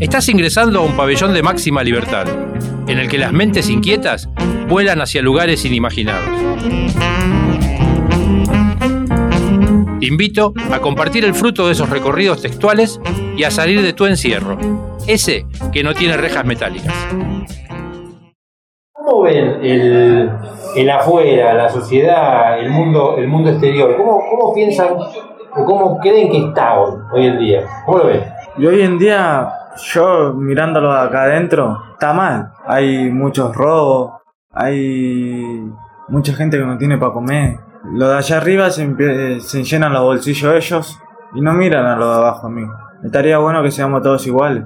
Estás ingresando a un pabellón de máxima libertad, en el que las mentes inquietas vuelan hacia lugares inimaginados. Te invito a compartir el fruto de esos recorridos textuales y a salir de tu encierro, ese que no tiene rejas metálicas. ¿Cómo ven el, el afuera, la sociedad, el mundo, el mundo exterior? ¿Cómo, cómo piensan o cómo creen que está hoy, hoy en día? ¿Cómo lo ven? Y hoy en día, yo mirándolo acá adentro, está mal. Hay muchos robos, hay mucha gente que no tiene para comer. Lo de allá arriba se, se llenan los bolsillos ellos y no miran a lo de abajo, amigo. Estaría bueno que seamos todos iguales.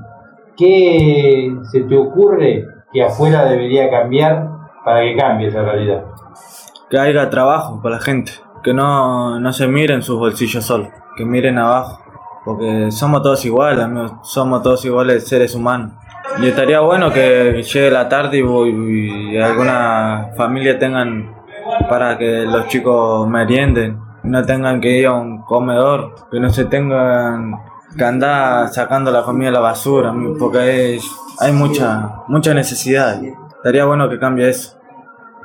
¿Qué se te ocurre que afuera debería cambiar para que cambie esa realidad? Que haya trabajo para la gente. Que no, no se miren sus bolsillos solos. Que miren abajo. Porque somos todos iguales, amigos. Somos todos iguales seres humanos. Y estaría bueno que llegue la tarde y, y alguna familia tengan para que los chicos merienden. No tengan que ir a un comedor. Que no se tengan que andar sacando la comida de la basura. Porque es- hay mucha, mucha necesidad. Estaría bueno que cambie eso.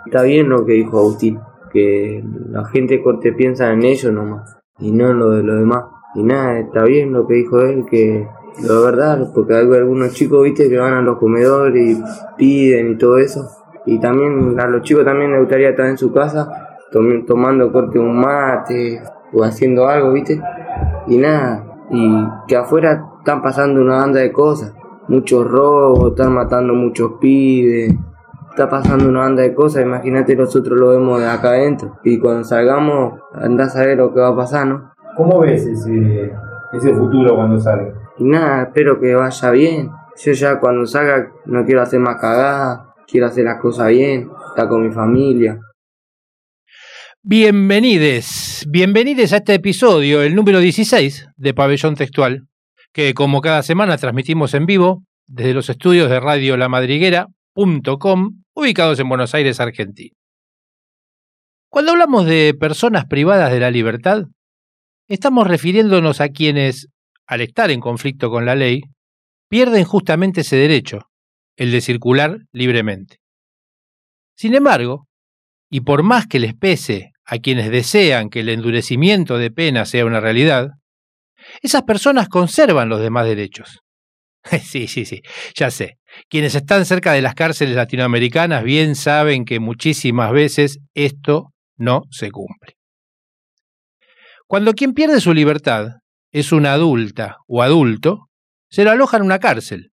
Está bien lo que dijo Agustín, que la gente corte piensa en ellos nomás y no en lo de los demás. Y nada, está bien lo que dijo él, que de verdad, porque hay algunos chicos, viste, que van a los comedores y piden y todo eso. Y también a los chicos también les gustaría estar en su casa tom- tomando corte un mate o haciendo algo, viste. Y nada, y que afuera están pasando una banda de cosas. Muchos robos, están matando muchos pibes, está pasando una banda de cosas, imagínate nosotros lo vemos de acá adentro y cuando salgamos andás a ver lo que va a pasar, ¿no? ¿Cómo ves ese, ese futuro cuando salga? Y nada, espero que vaya bien. Yo ya cuando salga no quiero hacer más cagadas, quiero hacer las cosas bien, estar con mi familia. Bienvenides, bienvenides a este episodio, el número 16 de Pabellón Textual, que como cada semana transmitimos en vivo desde los estudios de Radio La Madriguera.com, ubicados en Buenos Aires, Argentina. Cuando hablamos de personas privadas de la libertad, estamos refiriéndonos a quienes, al estar en conflicto con la ley, pierden justamente ese derecho, el de circular libremente. Sin embargo, y por más que les pese a quienes desean que el endurecimiento de pena sea una realidad, esas personas conservan los demás derechos. Sí, sí, sí, ya sé. Quienes están cerca de las cárceles latinoamericanas bien saben que muchísimas veces esto no se cumple. Cuando quien pierde su libertad es una adulta o adulto, se lo aloja en una cárcel.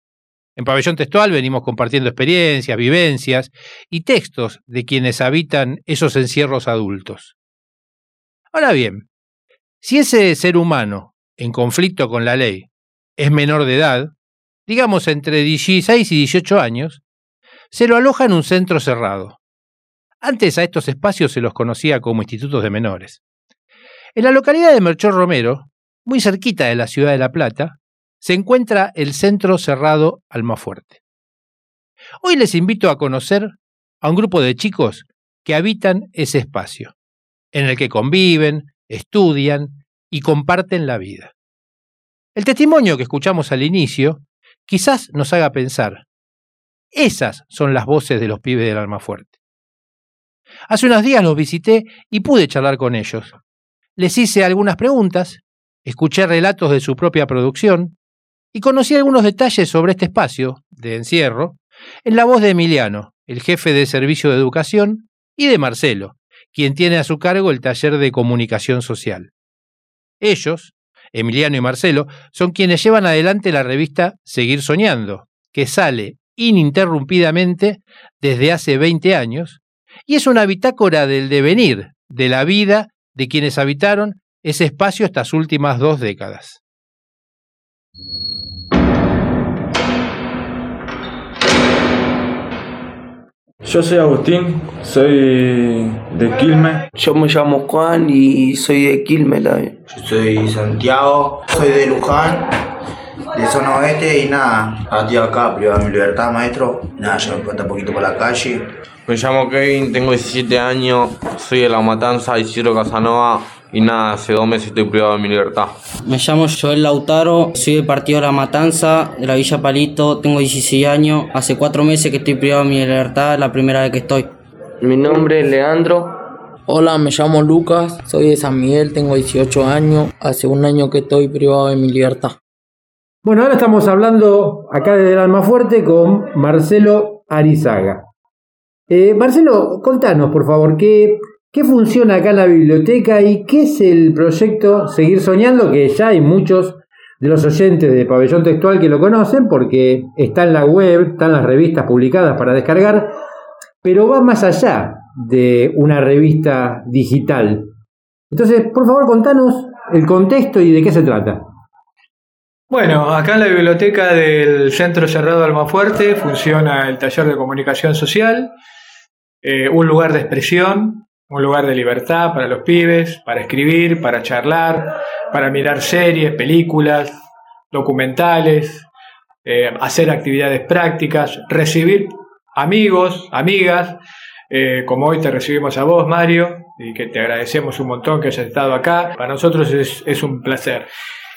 En Pabellón Textual venimos compartiendo experiencias, vivencias y textos de quienes habitan esos encierros adultos. Ahora bien, si ese ser humano, en conflicto con la ley, es menor de edad, digamos entre 16 y 18 años, se lo aloja en un centro cerrado. Antes a estos espacios se los conocía como institutos de menores. En la localidad de Melchor Romero, muy cerquita de la ciudad de La Plata, se encuentra el Centro Cerrado Almafuerte. Hoy les invito a conocer a un grupo de chicos que habitan ese espacio, en el que conviven, estudian y comparten la vida. El testimonio que escuchamos al inicio quizás nos haga pensar, esas son las voces de los pibes del Almafuerte. Hace unos días los visité y pude charlar con ellos. Les hice algunas preguntas, escuché relatos de su propia producción y conocí algunos detalles sobre este espacio de encierro en la voz de Emiliano, el jefe de servicio de educación, y de Marcelo, quien tiene a su cargo el taller de comunicación social. Ellos, Emiliano y Marcelo, son quienes llevan adelante la revista Seguir Soñando, que sale ininterrumpidamente desde hace 20 años y es una bitácora del devenir de la vida de quienes habitaron ese espacio estas últimas dos décadas. Yo soy Agustín, soy de Quilmes. Yo me llamo Juan y soy de Quilmes también. Yo soy Santiago, soy de Luján, de zona oeste y nada, estoy acá, privado de mi libertad, maestro. Nada, ya me falta un poquito por la calle. Me llamo Kevin, tengo 17 años, soy de La Matanza, Isidro Casanova y nada, hace dos meses estoy privado de mi libertad. Me llamo Joel Lautaro, soy del partido La Matanza, de la Villa Palito, tengo 16 años, hace cuatro meses que estoy privado de mi libertad, es la primera vez que estoy. Mi nombre es Leandro. Hola, me llamo Lucas, soy de San Miguel, tengo 18 años, hace un año que estoy privado de mi libertad. Bueno, ahora estamos hablando acá desde el Almafuerte con Marcelo Arizaga. Eh, Marcelo, contanos por favor, ¿qué, ¿qué funciona acá en la biblioteca y qué es el proyecto Seguir Soñando? Que ya hay muchos de los oyentes de Pabellón Textual que lo conocen porque está en la web, están las revistas publicadas para descargar, pero va más allá de una revista digital. Entonces, por favor, contanos el contexto y de qué se trata. Bueno, acá en la biblioteca del Centro Cerrado Almafuerte funciona el taller de comunicación social, eh, un lugar de expresión, un lugar de libertad para los pibes, para escribir, para charlar, para mirar series, películas, documentales, eh, hacer actividades prácticas, recibir amigos, amigas, eh, como hoy te recibimos a vos, Mario, y que te agradecemos un montón que hayas estado acá. Para nosotros es, es un placer.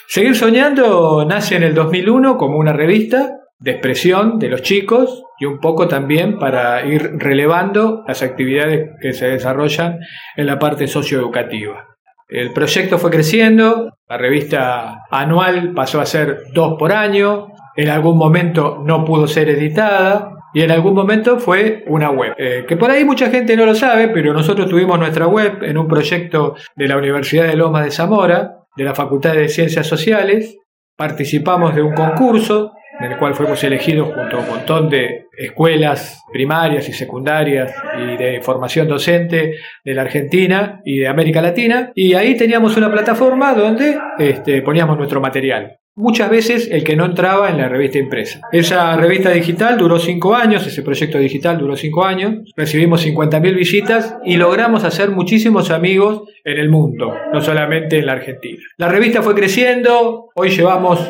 Seguir Soñando nace en el 2001 como una revista de expresión de los chicos y un poco también para ir relevando las actividades que se desarrollan en la parte socioeducativa. El proyecto fue creciendo, la revista anual pasó a ser dos por año, en algún momento no pudo ser editada y en algún momento fue una web. Eh, que por ahí mucha gente no lo sabe, pero nosotros tuvimos nuestra web en un proyecto de la Universidad de Lomas de Zamora, de la Facultad de Ciencias Sociales, participamos de un concurso en el cual fuimos elegidos junto a un montón de escuelas primarias y secundarias y de formación docente de la Argentina y de América Latina, y ahí teníamos una plataforma donde este, poníamos nuestro material muchas veces el que no entraba en la revista impresa. Esa revista digital duró cinco años, ese proyecto digital duró cinco años, recibimos 50.000 visitas y logramos hacer muchísimos amigos en el mundo, no solamente en la Argentina. La revista fue creciendo, hoy llevamos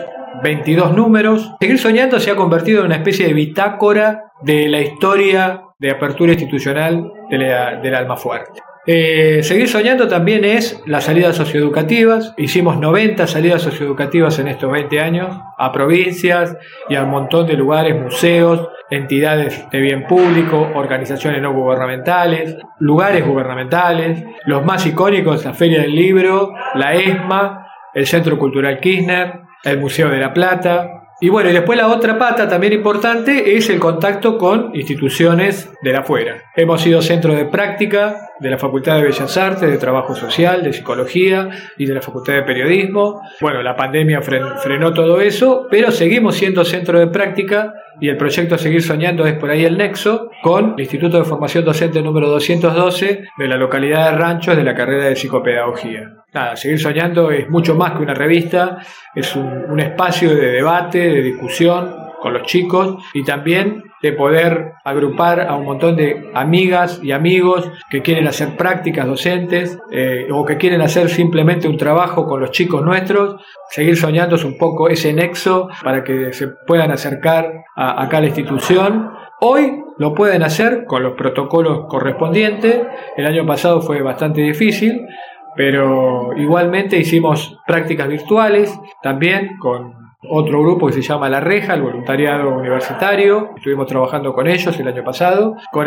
22 números. Seguir Soñando se ha convertido en una especie de bitácora de la historia de apertura institucional del Alma Fuerte. Eh, seguir soñando también es las salidas socioeducativas. Hicimos 90 salidas socioeducativas en estos 20 años a provincias y a un montón de lugares, museos, entidades de bien público, organizaciones no gubernamentales, lugares gubernamentales. Los más icónicos, la Feria del Libro, la ESMA, el Centro Cultural Kirchner, el Museo de la Plata, y bueno, y después la otra pata también importante es el contacto con instituciones de la afuera. Hemos sido centro de práctica de la Facultad de Bellas Artes, de Trabajo Social, de Psicología y de la Facultad de Periodismo. Bueno, la pandemia frenó todo eso, pero seguimos siendo centro de práctica y el proyecto Seguir Soñando es por ahí el nexo con el Instituto de Formación Docente número 212 de la localidad de Ranchos de la carrera de Psicopedagogía nada, seguir soñando es mucho más que una revista, es un, espacio de debate, de discusión con los chicos y también de poder agrupar a un montón de amigas y amigos que quieren hacer prácticas docentes eh, o que quieren hacer simplemente un trabajo con los chicos nuestros. Seguir soñando es un poco ese nexo para que se puedan acercar a, acá a la institución. Hoy lo pueden hacer con los protocolos correspondientes. El año pasado fue bastante difícil, pero igualmente hicimos prácticas virtuales también con otro grupo que se llama La Reja, el voluntariado universitario. Estuvimos trabajando con ellos el año pasado, con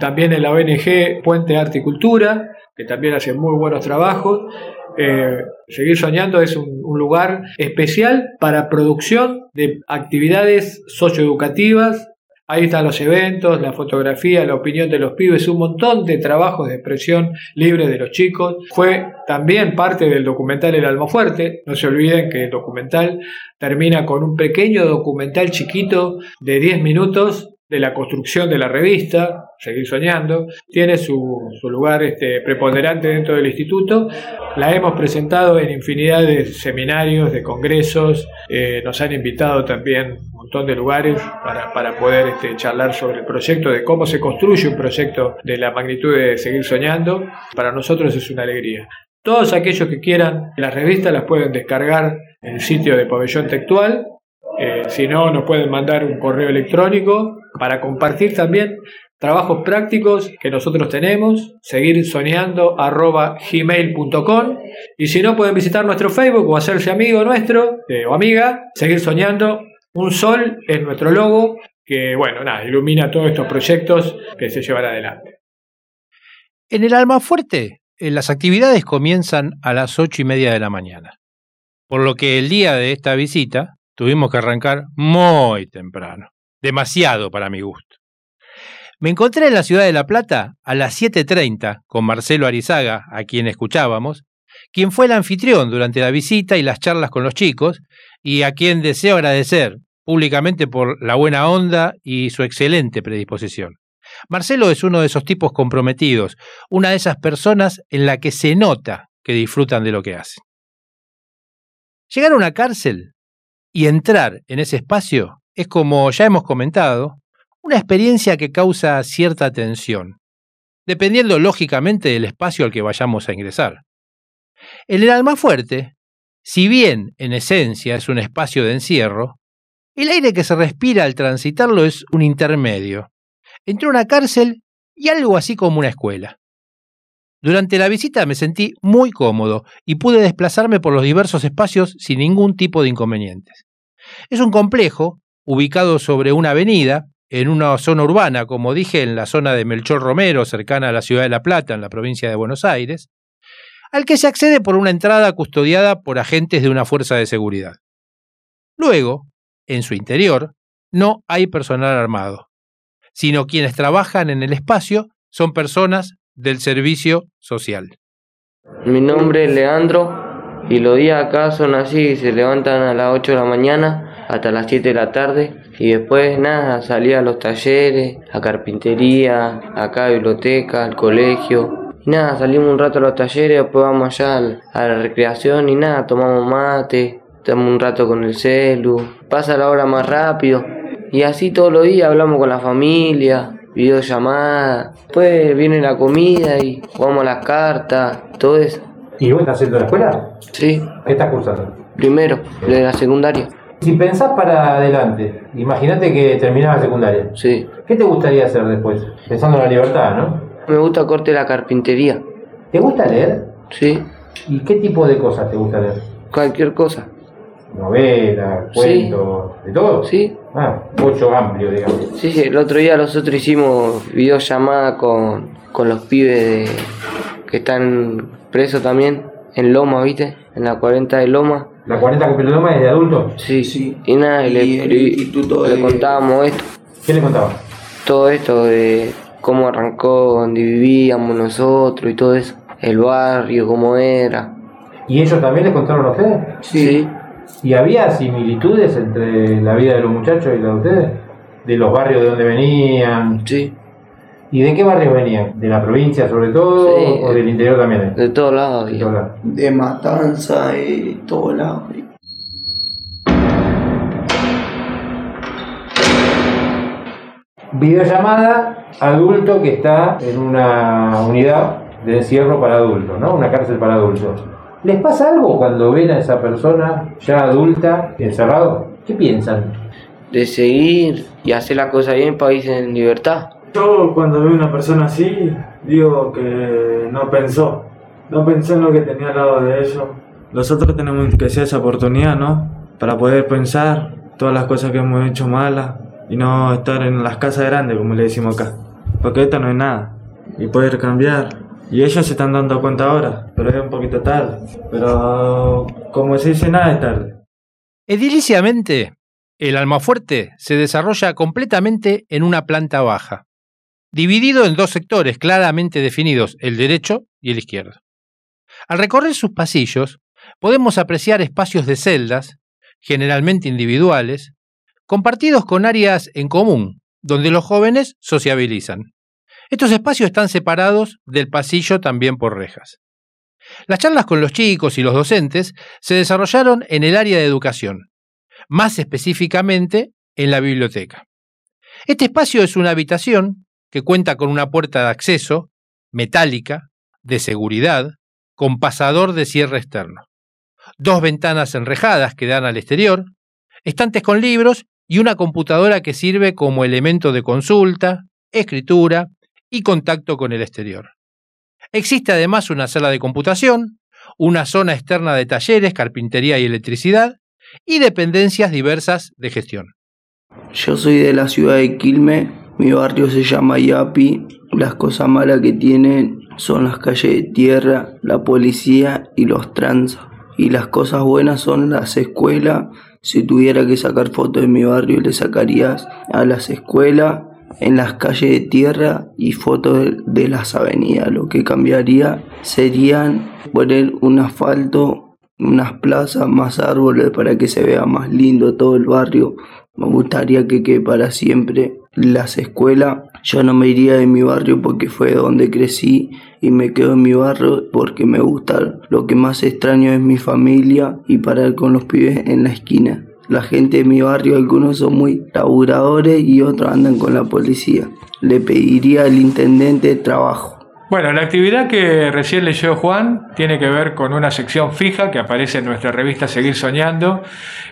también en la ONG Puente Arte y Cultura, que también hace muy buenos trabajos. Eh, Seguir Soñando es un, un, lugar especial para producción de actividades socioeducativas Ahí están los eventos, la fotografía, la opinión de los pibes, un montón de trabajos de expresión libre de los chicos. Fue también parte del documental El Alma Fuerte. No se olviden que el documental termina con un pequeño documental chiquito de 10 minutos de la construcción de la revista, Seguir Soñando, tiene su, lugar este, preponderante dentro del instituto. La hemos presentado en infinidad de seminarios, de congresos, eh, nos han invitado también un montón de lugares para, poder este, charlar sobre el proyecto, de cómo se construye un proyecto de la magnitud de Seguir Soñando. Para nosotros es una alegría. Todos aquellos que quieran las revistas las pueden descargar en el sitio de Pabellón Textual. Eh, si no, nos pueden mandar un correo electrónico para compartir también trabajos prácticos que nosotros tenemos, seguir soñando arroba gmail.com y si no pueden visitar nuestro Facebook o hacerse amigo nuestro eh, o amiga, seguir soñando. Un sol es nuestro logo que, bueno, nada, ilumina todos estos proyectos que se llevan adelante. En el Almafuerte, eh, las actividades comienzan a las ocho y media de la mañana, por lo que el día de esta visita tuvimos que arrancar muy temprano, demasiado para mi gusto. Me encontré en la ciudad de La Plata a las 7.30 con Marcelo Arizaga, a quien escuchábamos, quien fue el anfitrión durante la visita y las charlas con los chicos, y a quien deseo agradecer públicamente por la buena onda y su excelente predisposición. Marcelo es uno de esos tipos comprometidos, una de esas personas en la que se nota que disfrutan de lo que hacen. Llegar a una cárcel y entrar en ese espacio es, como ya hemos comentado, una experiencia que causa cierta tensión, dependiendo lógicamente del espacio al que vayamos a ingresar. En el Almafuerte, si bien en esencia es un espacio de encierro, el aire que se respira al transitarlo es un intermedio, entre una cárcel y algo así como una escuela. Durante la visita me sentí muy cómodo y pude desplazarme por los diversos espacios sin ningún tipo de inconvenientes. Es un complejo ubicado sobre una avenida en una zona urbana, como dije, en la zona de Melchor Romero, cercana a la ciudad de La Plata, en la provincia de Buenos Aires, al que se accede por una entrada custodiada por agentes de una fuerza de seguridad. Luego, en su interior, no hay personal armado, sino quienes trabajan en el espacio son personas del servicio social. Mi nombre es Leandro y los días acá son así, se levantan a las 8 de la mañana hasta las 7 de la tarde y después nada, salía a los talleres, a carpintería, acá a biblioteca, al colegio. Y nada, salimos un rato a los talleres, después vamos allá a la recreación y nada, tomamos mate, estamos un rato con el celu, pasa la hora más rápido. Y así todos los días hablamos con la familia, videollamada, después viene la comida y jugamos las cartas, todo eso. ¿Y vos estás haciendo la escuela? Sí, ¿Qué estás cursando? primero, de la secundaria. Si pensás para adelante, imagínate que terminás la secundaria. Sí. ¿Qué te gustaría hacer después? Pensando en la libertad, ¿no? Me gusta corte la carpintería. ¿Te gusta leer? Sí, ¿Y qué tipo de cosas te gusta leer? cualquier cosa. ¿Novelas, Sí. cuentos, de todo? Sí, Ah, mucho amplio, digamos. sí, sí. El otro día nosotros hicimos videollamada con, con los pibes de- que están presos también en Loma, ¿viste? En la 40 de Loma. ¿La 40 Loma es de adulto? Sí, sí. Y nada, y le, le- le contábamos esto, ¿Qué le contabas? todo esto de cómo arrancó, donde vivíamos nosotros y todo eso. El barrio, cómo era. ¿Y ellos también les contaron a ustedes? Sí. ¿Y había similitudes entre la vida de los muchachos y la de ustedes? ¿De los barrios de donde venían? Sí. ¿Y de qué barrios venían? ¿De la provincia sobre todo Sí. o del interior también? De todos lados. De todos lados. de matanza y todo lado. Videollamada adulto que está en una unidad de encierro para adultos, ¿no? Una cárcel para adultos. ¿Les pasa algo cuando ven a esa persona ya adulta encerrado? ¿Qué piensan? De seguir y hacer las cosas bien para irse en libertad. Yo cuando veo una persona así, digo que no pensó. No pensó en lo que tenía al lado de ellos. Nosotros tenemos que hacer esa oportunidad, ¿no? Para poder pensar todas las cosas que hemos hecho malas y no estar en las casas grandes, como le decimos acá. Porque esto no es nada. Y poder cambiar. Y ellos se están dando cuenta ahora, pero es un poquito tarde. Pero como se dice, nada es tarde. Ediliciamente, el almafuerte se desarrolla completamente en una planta baja, dividido en dos sectores claramente definidos, el derecho y el izquierdo. Al recorrer sus pasillos, podemos apreciar espacios de celdas, generalmente individuales, compartidos con áreas en común, donde los jóvenes sociabilizan. Estos espacios están separados del pasillo también por rejas. Las charlas con los chicos y los docentes se desarrollaron en el área de educación, más específicamente en la biblioteca. Este espacio es una habitación que cuenta con una puerta de acceso metálica, de seguridad, con pasador de cierre externo, dos ventanas enrejadas que dan al exterior, estantes con libros y una computadora que sirve como elemento de consulta, escritura y contacto con el exterior. Existe además una sala de computación, una zona externa de talleres, carpintería y electricidad, y dependencias diversas de gestión. Yo soy de la ciudad de Quilme, mi barrio se llama Yapi, las cosas malas que tienen son las calles de tierra, la policía y los trans. Y las cosas buenas son las escuelas. Si tuviera que sacar fotos de mi barrio, le sacarías a las escuelas, en las calles de tierra y fotos de las avenidas. Lo que cambiaría serían poner un asfalto, unas plazas, más árboles para que se vea más lindo todo el barrio. Me gustaría que quede para siempre las escuelas. Yo no me iría de mi barrio porque fue donde crecí y me quedo en mi barrio porque me gusta. Lo que más extraño es mi familia y parar con los pibes en la esquina. La gente de mi barrio, algunos son muy laburadores y otros andan con la policía. Le pediría al intendente trabajo. Bueno, la actividad que recién leyó Juan tiene que ver con una sección fija que aparece en nuestra revista Seguir Soñando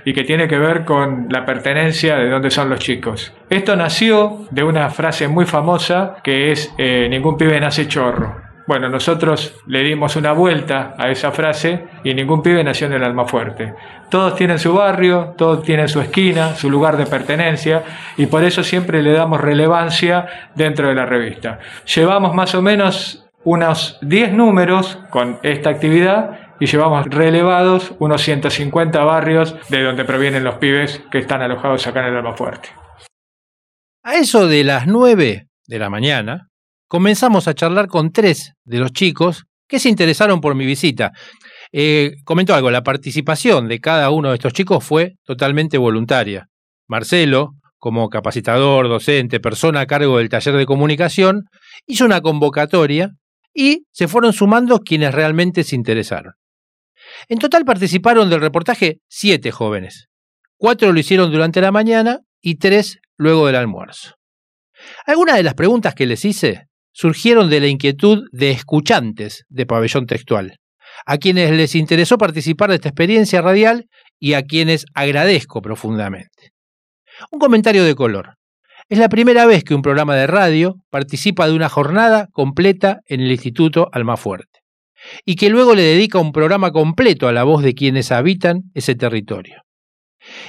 y que tiene que ver con la pertenencia de dónde son los chicos. Esto nació de una frase muy famosa que es eh, ningún pibe nace chorro. Bueno, nosotros le dimos una vuelta a esa frase y ningún pibe nació en el alma fuerte. Todos tienen su barrio, todos tienen su esquina, su lugar de pertenencia y por eso siempre le damos relevancia dentro de la revista. Llevamos más o menos unos 10 números con esta actividad y llevamos relevados unos 150 barrios de donde provienen los pibes que están alojados acá en el alma fuerte. A eso de las 9 de la mañana, comenzamos a charlar con tres de los chicos que se interesaron por mi visita. Eh, comento algo, la participación de cada uno de estos chicos fue totalmente voluntaria. Marcelo, como capacitador, docente, persona a cargo del taller de comunicación, hizo una convocatoria y se fueron sumando quienes realmente se interesaron. En total participaron del reportaje siete jóvenes. Cuatro lo hicieron durante la mañana y tres luego del almuerzo. Algunas de las preguntas que les hice surgieron de la inquietud de escuchantes de pabellón textual, a quienes les interesó participar de esta experiencia radial y a quienes agradezco profundamente. Un comentario de color. Es la primera vez que un programa de radio participa de una jornada completa en el Instituto Almafuerte y que luego le dedica un programa completo a la voz de quienes habitan ese territorio.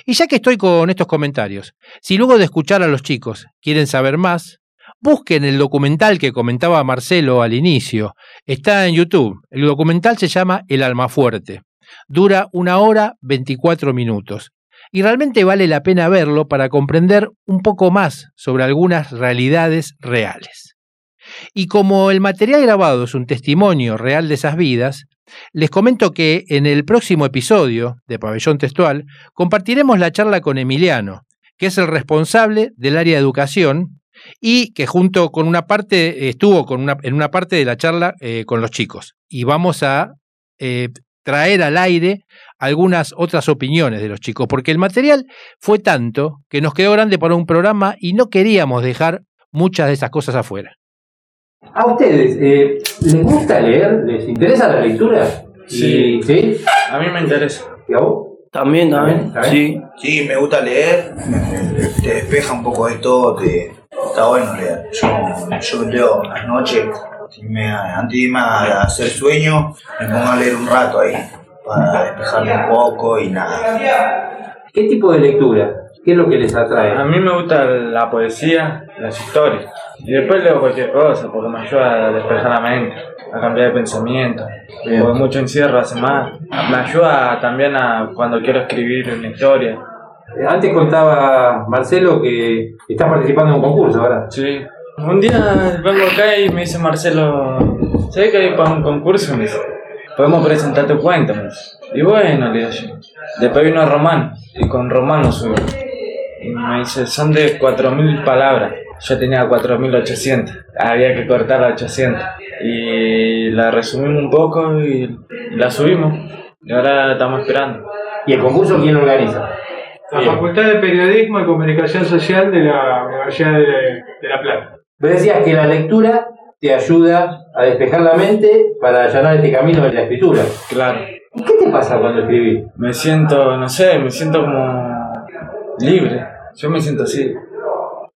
Y ya que estoy con estos comentarios, si luego de escuchar a los chicos quieren saber más, Busquen el documental que comentaba Marcelo al inicio. Está en YouTube. El documental se llama El Alma Fuerte. Dura una hora 24 minutos. Y realmente vale la pena verlo para comprender un poco más sobre algunas realidades reales. Y como el material grabado es un testimonio real de esas vidas, les comento que en el próximo episodio de Pabellón Textual compartiremos la charla con Emiliano, que es el responsable del área de educación y que junto con una parte, estuvo con una, en una parte de la charla eh, con los chicos. Y vamos a eh, traer al aire algunas otras opiniones de los chicos, porque el material fue tanto que nos quedó grande para un programa y no queríamos dejar muchas de esas cosas afuera. ¿A ustedes eh, les gusta leer? ¿Les interesa la lectura? Sí. ¿Sí? A mí me interesa. ¿Y a vos? También, también, sí. Sí, me gusta leer, te despeja un poco de todo, te, está bueno leer. Yo, yo leo las noches, y me, antes de irme a hacer sueño, me pongo a leer un rato ahí, para despejarme un poco y nada. ¿Qué tipo de lectura? ¿Qué es lo que les atrae? A mí me gusta la poesía, las historias. Y después leo cualquier cosa porque me ayuda a despejar la mente, a cambiar de pensamiento. Bien. Porque mucho encierro hace mal. Me ayuda también a cuando quiero escribir una historia. Eh, Antes contaba Marcelo que estás participando en un concurso, ¿verdad? Sí. Un día vengo acá y me dice Marcelo, ¿sabes que hay para un concurso? Me dice, podemos presentar tu cuento. Me dice. Y bueno, le digo yo. Después vino Román y con Román lo subí. Y me dice, son de 4.000 palabras. Yo tenía 4.800. Había que cortar a 800. Y la resumimos un poco y la subimos. Y ahora la estamos esperando. ¿Y el concurso quién lo organiza? La Bien. Facultad de Periodismo y Comunicación Social de la Universidad de, de La Plata. Vos decías que la lectura te ayuda a despejar la mente para allanar este camino de la escritura. Claro. ¿Y qué te pasa cuando escribís? Me siento, no sé, me siento como libre. Yo me siento así.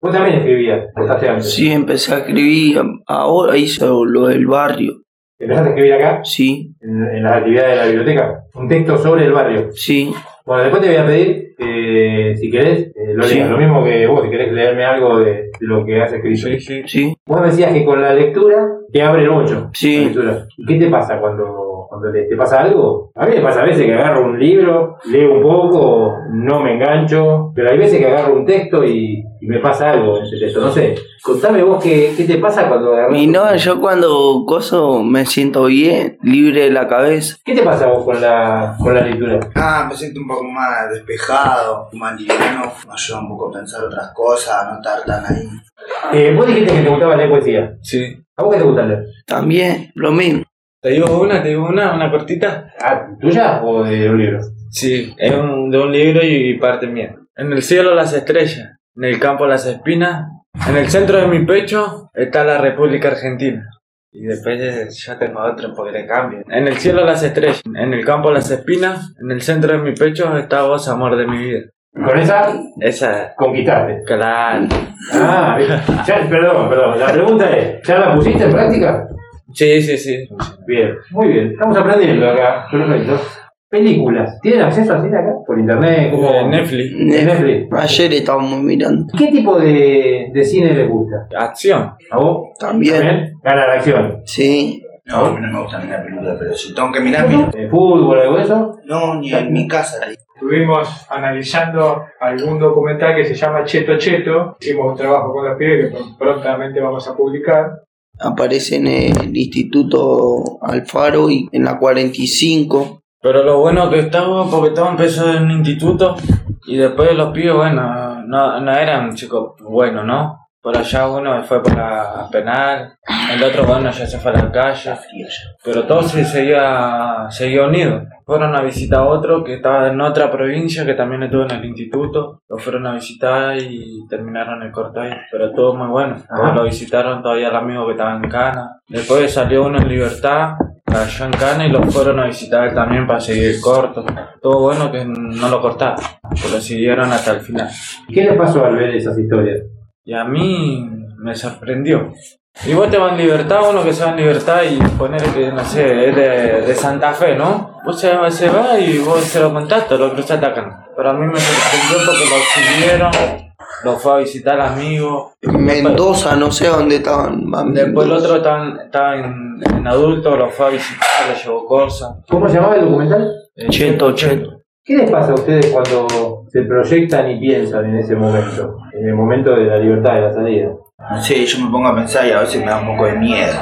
Vos también escribías, antes. Sí, empecé a escribir. Ahora hice lo del barrio. ¿Empezaste a escribir acá? Sí, En, en las actividades de la biblioteca. Un texto sobre el barrio. sí. Bueno, después te voy a pedir que, si querés, eh, lo Sí. leas. Lo mismo que vos, si querés leerme algo de, lo que has escrito. Sí, sí. Sí, Vos decías que con la lectura te abre bocho. Sí. La lectura. ¿Y qué te pasa cuando, cuando? ¿Te pasa algo? A mí me pasa a veces que agarro un libro, leo un poco, no me engancho, pero hay veces que agarro un texto y, y me pasa algo en ese texto. No sé, contame vos qué, qué te pasa cuando agarras y no, yo cuando coso me siento bien, libre de la cabeza. ¿Qué te pasa vos con la, con la lectura? Ah, me siento un poco más despejado, más liviano, me ayuda un poco a pensar otras cosas, a no estar tan ahí. Eh, vos dijiste que te gustaba leer poesía. Sí. ¿A vos qué te gusta leer? También, lo mismo. ¿Te digo una? ¿Te digo una? ¿Una cortita? Ah, ¿Tuya o de un libro? Sí, es un- de un libro y parte mía. En el cielo las estrellas, en el campo las espinas, en el centro de mi pecho está la República Argentina. Y después ya tengo otro porque le cambio. En el cielo las estrellas, en el campo las espinas, en el centro de mi pecho está vos, amor de mi vida. Con esa Esa, conquistaste. claro. Ah, ya, perdón, perdón. La pregunta es, ¿ya la pusiste en práctica? Sí, sí, sí. Bien, muy bien. Estamos aprendiendo acá. Perfecto. Películas. ¿Tienen acceso a cine acá? ¿Por internet? ¿Cómo? Eh, Netflix, Netflix. Ayer estábamos mirando. ¿Qué tipo de, de cine les gusta? acción. ¿A vos? También. Gana la acción. Sí, No, a mí no me gusta mirar películas, pero si tengo que mirar, miro. ¿De fútbol, algo de eso? No, ni en mi casa. Estuvimos analizando algún documental que se llama Cheto Cheto. Hicimos un trabajo con los pibes que prontamente vamos a publicar. Aparece en el Instituto Alfaro y en la 45. Pero lo bueno que estaba, porque todo empezó en un instituto y después los pibes, bueno, no, no eran chicos buenos, ¿no? Por allá uno fue por la penal, el otro, bueno, ya se fue a la calle, pero todos se seguía, seguía unido. Fueron a visitar a otro que estaba en otra provincia que también estuvo en el instituto, lo fueron a visitar y terminaron el corto ahí, pero todo muy bueno. Ajá. Lo visitaron todavía el amigo que estaba en Cana. Después salió uno en libertad, cayó en Cana y lo fueron a visitar él también para seguir el corto. Todo bueno que no lo cortaron, que lo siguieron hasta el final. ¿Qué les pasó al ver esas historias? Y a mí me sorprendió. Y vos te vas en libertad, uno que se va en libertad y poner que, no sé, es de, de Santa Fe, ¿no? Vos se, se va y vos se lo contaste, lo cruzaste acá. Pero a mí me sorprendió porque lo siguieron, lo fue a visitar el amigo. Mendoza, no sé dónde estaban. Después el otro estaba, estaba en, en adulto, lo fue a visitar, le llevó cosas. ¿Cómo se llamaba el documental? Cheto, cheto. ¿Qué les pasa a ustedes cuando se proyectan y piensan en ese momento? En el momento de la libertad, de la salida. No sé, yo me pongo a pensar y a veces me da un poco de miedo.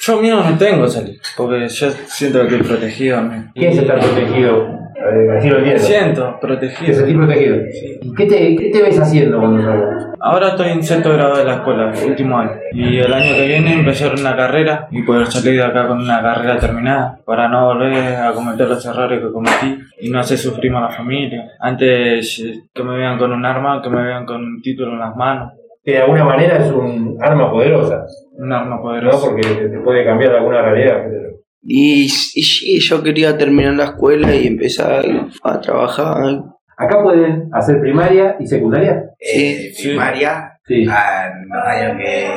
Yo miedo no tengo salir, porque yo siento que estoy protegido a mí. ¿Quién es estar protegido? Lo entiendo. Siento ¿Te protegido. sentís protegido? ¿Y ¿Qué te, ¿Qué te ves haciendo cuando salgas? Ahora estoy en sexto grado de la escuela, último año. Y el año que viene empezar una carrera y poder salir de acá con una carrera terminada para no volver a cometer los errores que cometí y no hacer sufrir a la familia. Antes eh, que me vean con un arma, que me vean con un título en las manos. Que de alguna manera es un arma poderosa, Un arma ¿no? poderosa. Porque te, puede cambiar alguna realidad. Y, y sí, yo quería terminar la escuela y empezar a trabajar. ¿Acá pueden hacer primaria y secundaria? Eh, Sí. primaria, Sí. ah, los años que,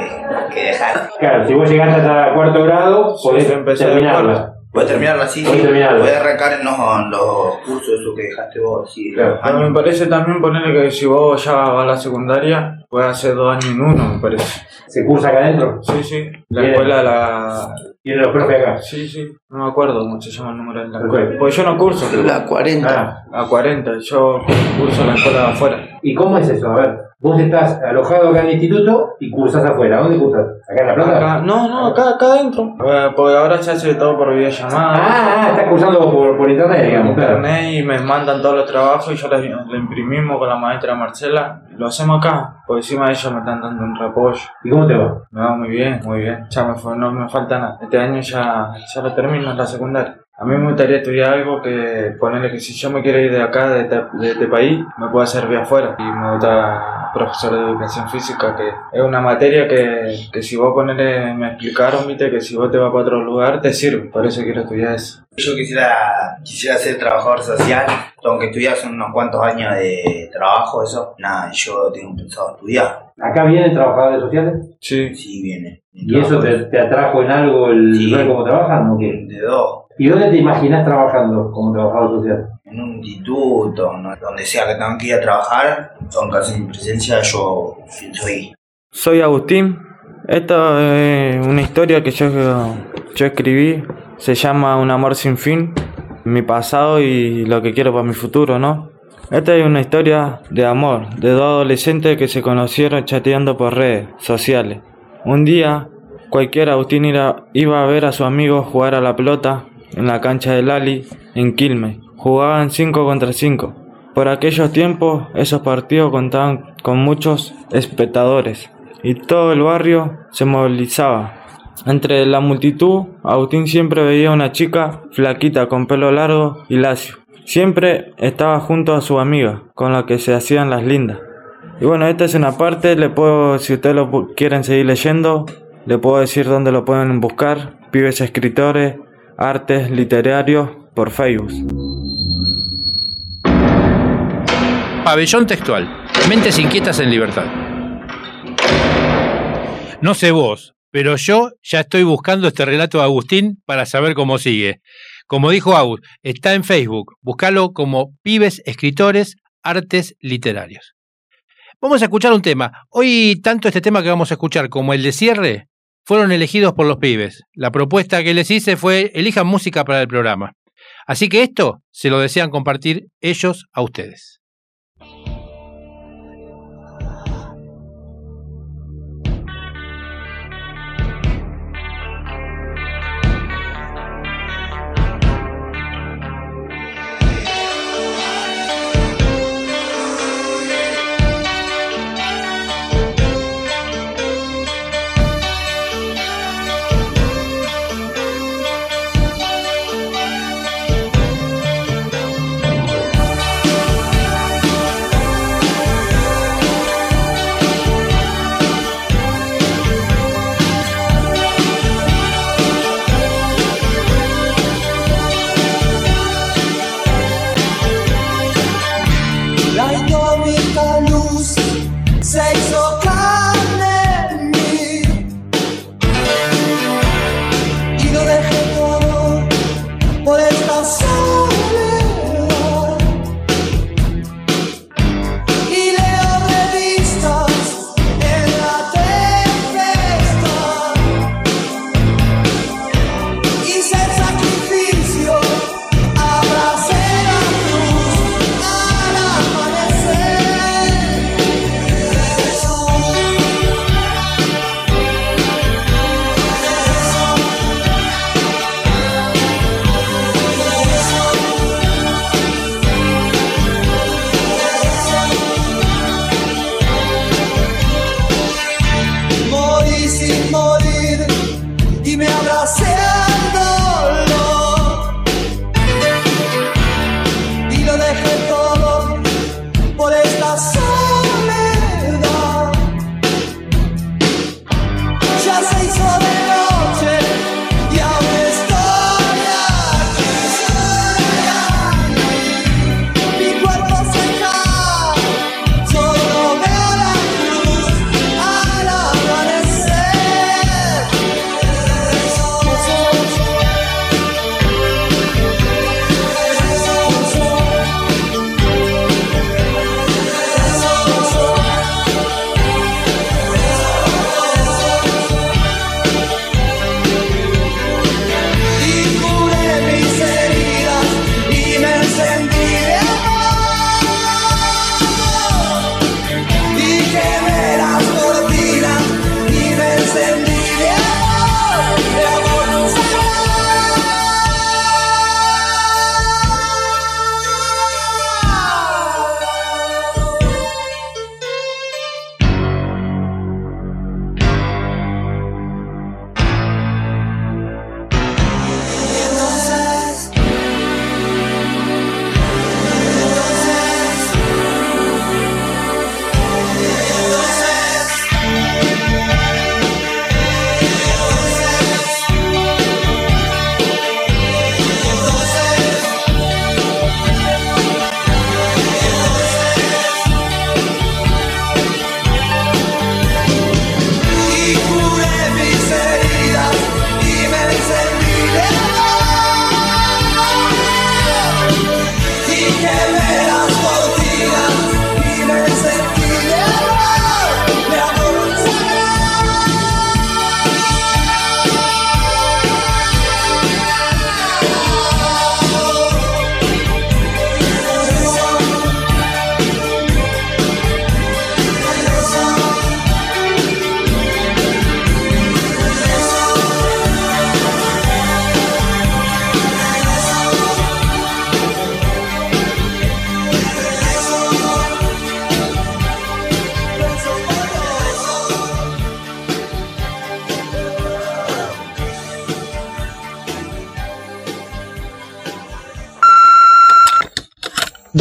que dejar. Claro, si vos llegaste hasta cuarto grado, Sí, podés de terminarla. Puedes terminarlo así, Puedes sí. terminarlo. Puedes arrancar en los, en los cursos que dejaste vos, sí, Claro. me parece también ponerle que si vos ya vas a la secundaria, puedes hacer dos años en uno, me parece. ¿Se cursa acá adentro? Sí, sí. La escuela, la... Tienen los profes acá. Sí, sí. No me acuerdo cómo se llama el número de la escuela. Pues yo no curso. La 40. Ah, A 40, yo curso en la escuela de afuera. ¿Y cómo es eso? A ver, vos estás alojado acá en el instituto y cursás afuera. ¿Dónde cursas? ¿Acá en La Plata? Acá, no, no, acá, acá adentro. Eh, Porque ahora se hace todo por videollamada. Ah, ah, estás cursando por, por internet, digamos, claro. internet y me mandan todos los trabajos y yo lo, lo imprimimos con la maestra Marcela. Lo hacemos acá, por encima de ellos me están dando un repollo. ¿Y cómo te va? Me va muy bien, muy bien. Ya me fue, no me falta nada. Este año ya, ya lo termino en la secundaria. A mí me gustaría estudiar algo que ponerle que si yo me quiero ir de acá, de este, de este país, me pueda servir afuera. Y me gusta profesor de educación física, que es una materia que, que si vos ponele, me explicaron, viste, que si vos te vas para otro lugar, te sirve, por eso quiero estudiar eso. Yo quisiera, quisiera ser trabajador social, aunque estudias unos cuantos años de trabajo, eso, nada, yo tengo pensado estudiar. ¿Acá vienen trabajadores sociales? Sí. Sí, viene. ¿Y eso te, te atrajo en algo el Sí. ver cómo trabajan o qué? De dos. ¿Y dónde te imaginas trabajando como trabajador social? En un instituto, donde sea que tengan que ir a trabajar, aunque hacen mi presencia, yo ir. Soy Agustín. Esta es una historia que yo, yo escribí. Se llama Un amor sin fin. Mi pasado y lo que quiero para mi futuro, ¿no? Esta es una historia de amor, de dos adolescentes que se conocieron chateando por redes sociales. Un día, cualquier Agustín iba a ver a su amigo jugar a la pelota en la cancha de Lali, en Quilmes. Jugaban 5 contra 5. Por aquellos tiempos, esos partidos contaban con muchos espectadores y todo el barrio se movilizaba. Entre la multitud, Agustín siempre veía una chica flaquita con pelo largo y lacio. Siempre estaba junto a su amiga, con la que se hacían las lindas. Y bueno, esta es una parte, le puedo, si ustedes lo quieren seguir leyendo, le puedo decir dónde lo pueden buscar. Pibes escritores, artes literarios, por Facebook. Pabellón textual. Mentes inquietas en libertad. No sé vos, pero yo ya estoy buscando este relato de Agustín para saber cómo sigue. Como dijo Agus, está en Facebook. Búscalo como Pibes Escritores Artes Literarios. Vamos a escuchar un tema. Hoy tanto este tema que vamos a escuchar como el de cierre fueron elegidos por los pibes. La propuesta que les hice fue elijan música para el programa. Así que esto se lo desean compartir ellos a ustedes.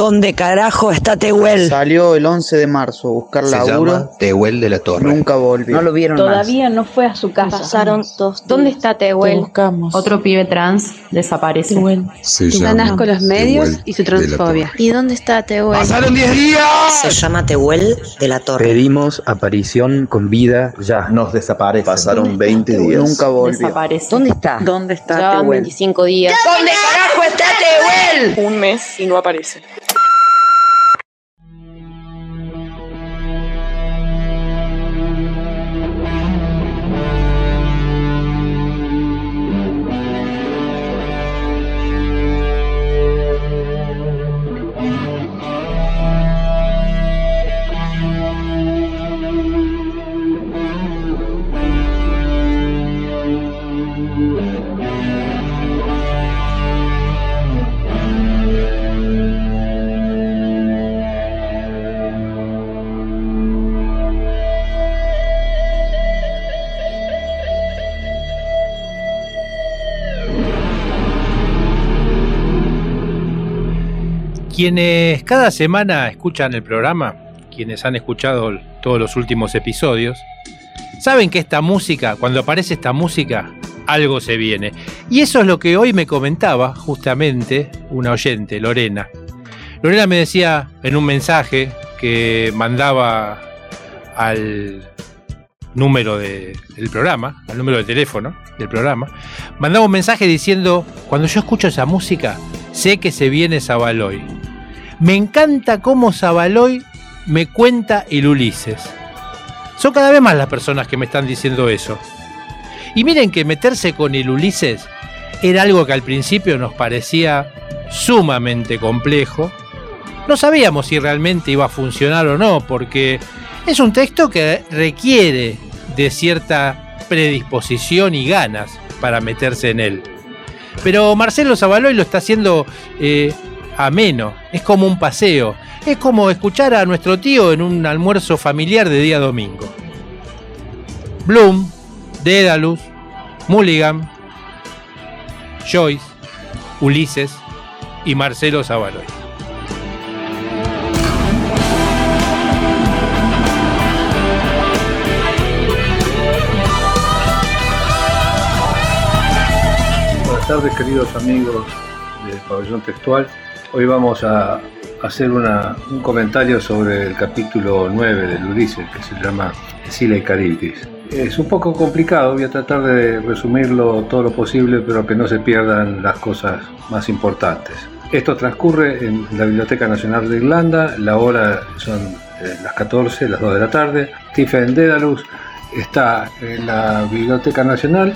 ¿Dónde carajo está Tehuel? Salió el 11 de marzo a buscar Se laburo. llama Tehuel de la Torre. Nunca volvió. No lo vieron Todavía no fue a su casa. Pasaron dos ¿Dónde está Tehuel? buscamos. Otro pibe trans desaparece. Se Están llama asco los medios Tehuel y su transfobia. ¿Y dónde está Tehuel? Se llama Tehuel de la Torre. Pedimos aparición con vida ya. Nos desaparece. Pasaron 20 días. Nunca volvió. Desaparece. ¿Dónde está? ¿Dónde está Llevan Tehuel? 25 días. ¿Dónde carajo está Tehuel? Un mes y no aparece. Quienes cada semana escuchan el programa, quienes han escuchado todos los últimos episodios, saben que esta música, cuando aparece esta música, algo se viene. Y eso es lo que hoy me comentaba justamente una oyente, Lorena. Lorena me decía en un mensaje que mandaba al número de- del programa, al número de teléfono del programa, mandaba un mensaje diciendo, cuando yo escucho esa música, sé que se viene Zabaloy. Me encanta cómo Zabaloy me cuenta el Ulises. Son cada vez más las personas que me están diciendo eso. Y miren que meterse con el Ulises era algo que al principio nos parecía sumamente complejo. No sabíamos si realmente iba a funcionar o no, porque es un texto que requiere de cierta predisposición y ganas para meterse en él. Pero Marcelo Zabaloy lo está haciendo eh, ameno, es como un paseo, es como escuchar a nuestro tío en un almuerzo familiar de día domingo. Bloom, Dédalus, Mulligan, Joyce, Ulises y Marcelo Zabaloy. Buenas tardes, queridos amigos del Pabellón Textual. Hoy vamos a hacer una- un comentario sobre el capítulo 9 del Ulises, que se llama Sila y. Es un poco complicado, voy a tratar de resumirlo todo lo posible, pero que no se pierdan las cosas más importantes. Esto transcurre en la Biblioteca Nacional de Irlanda, la hora son eh, las 14, las 2 de la tarde. Stephen Dedalus está en la Biblioteca Nacional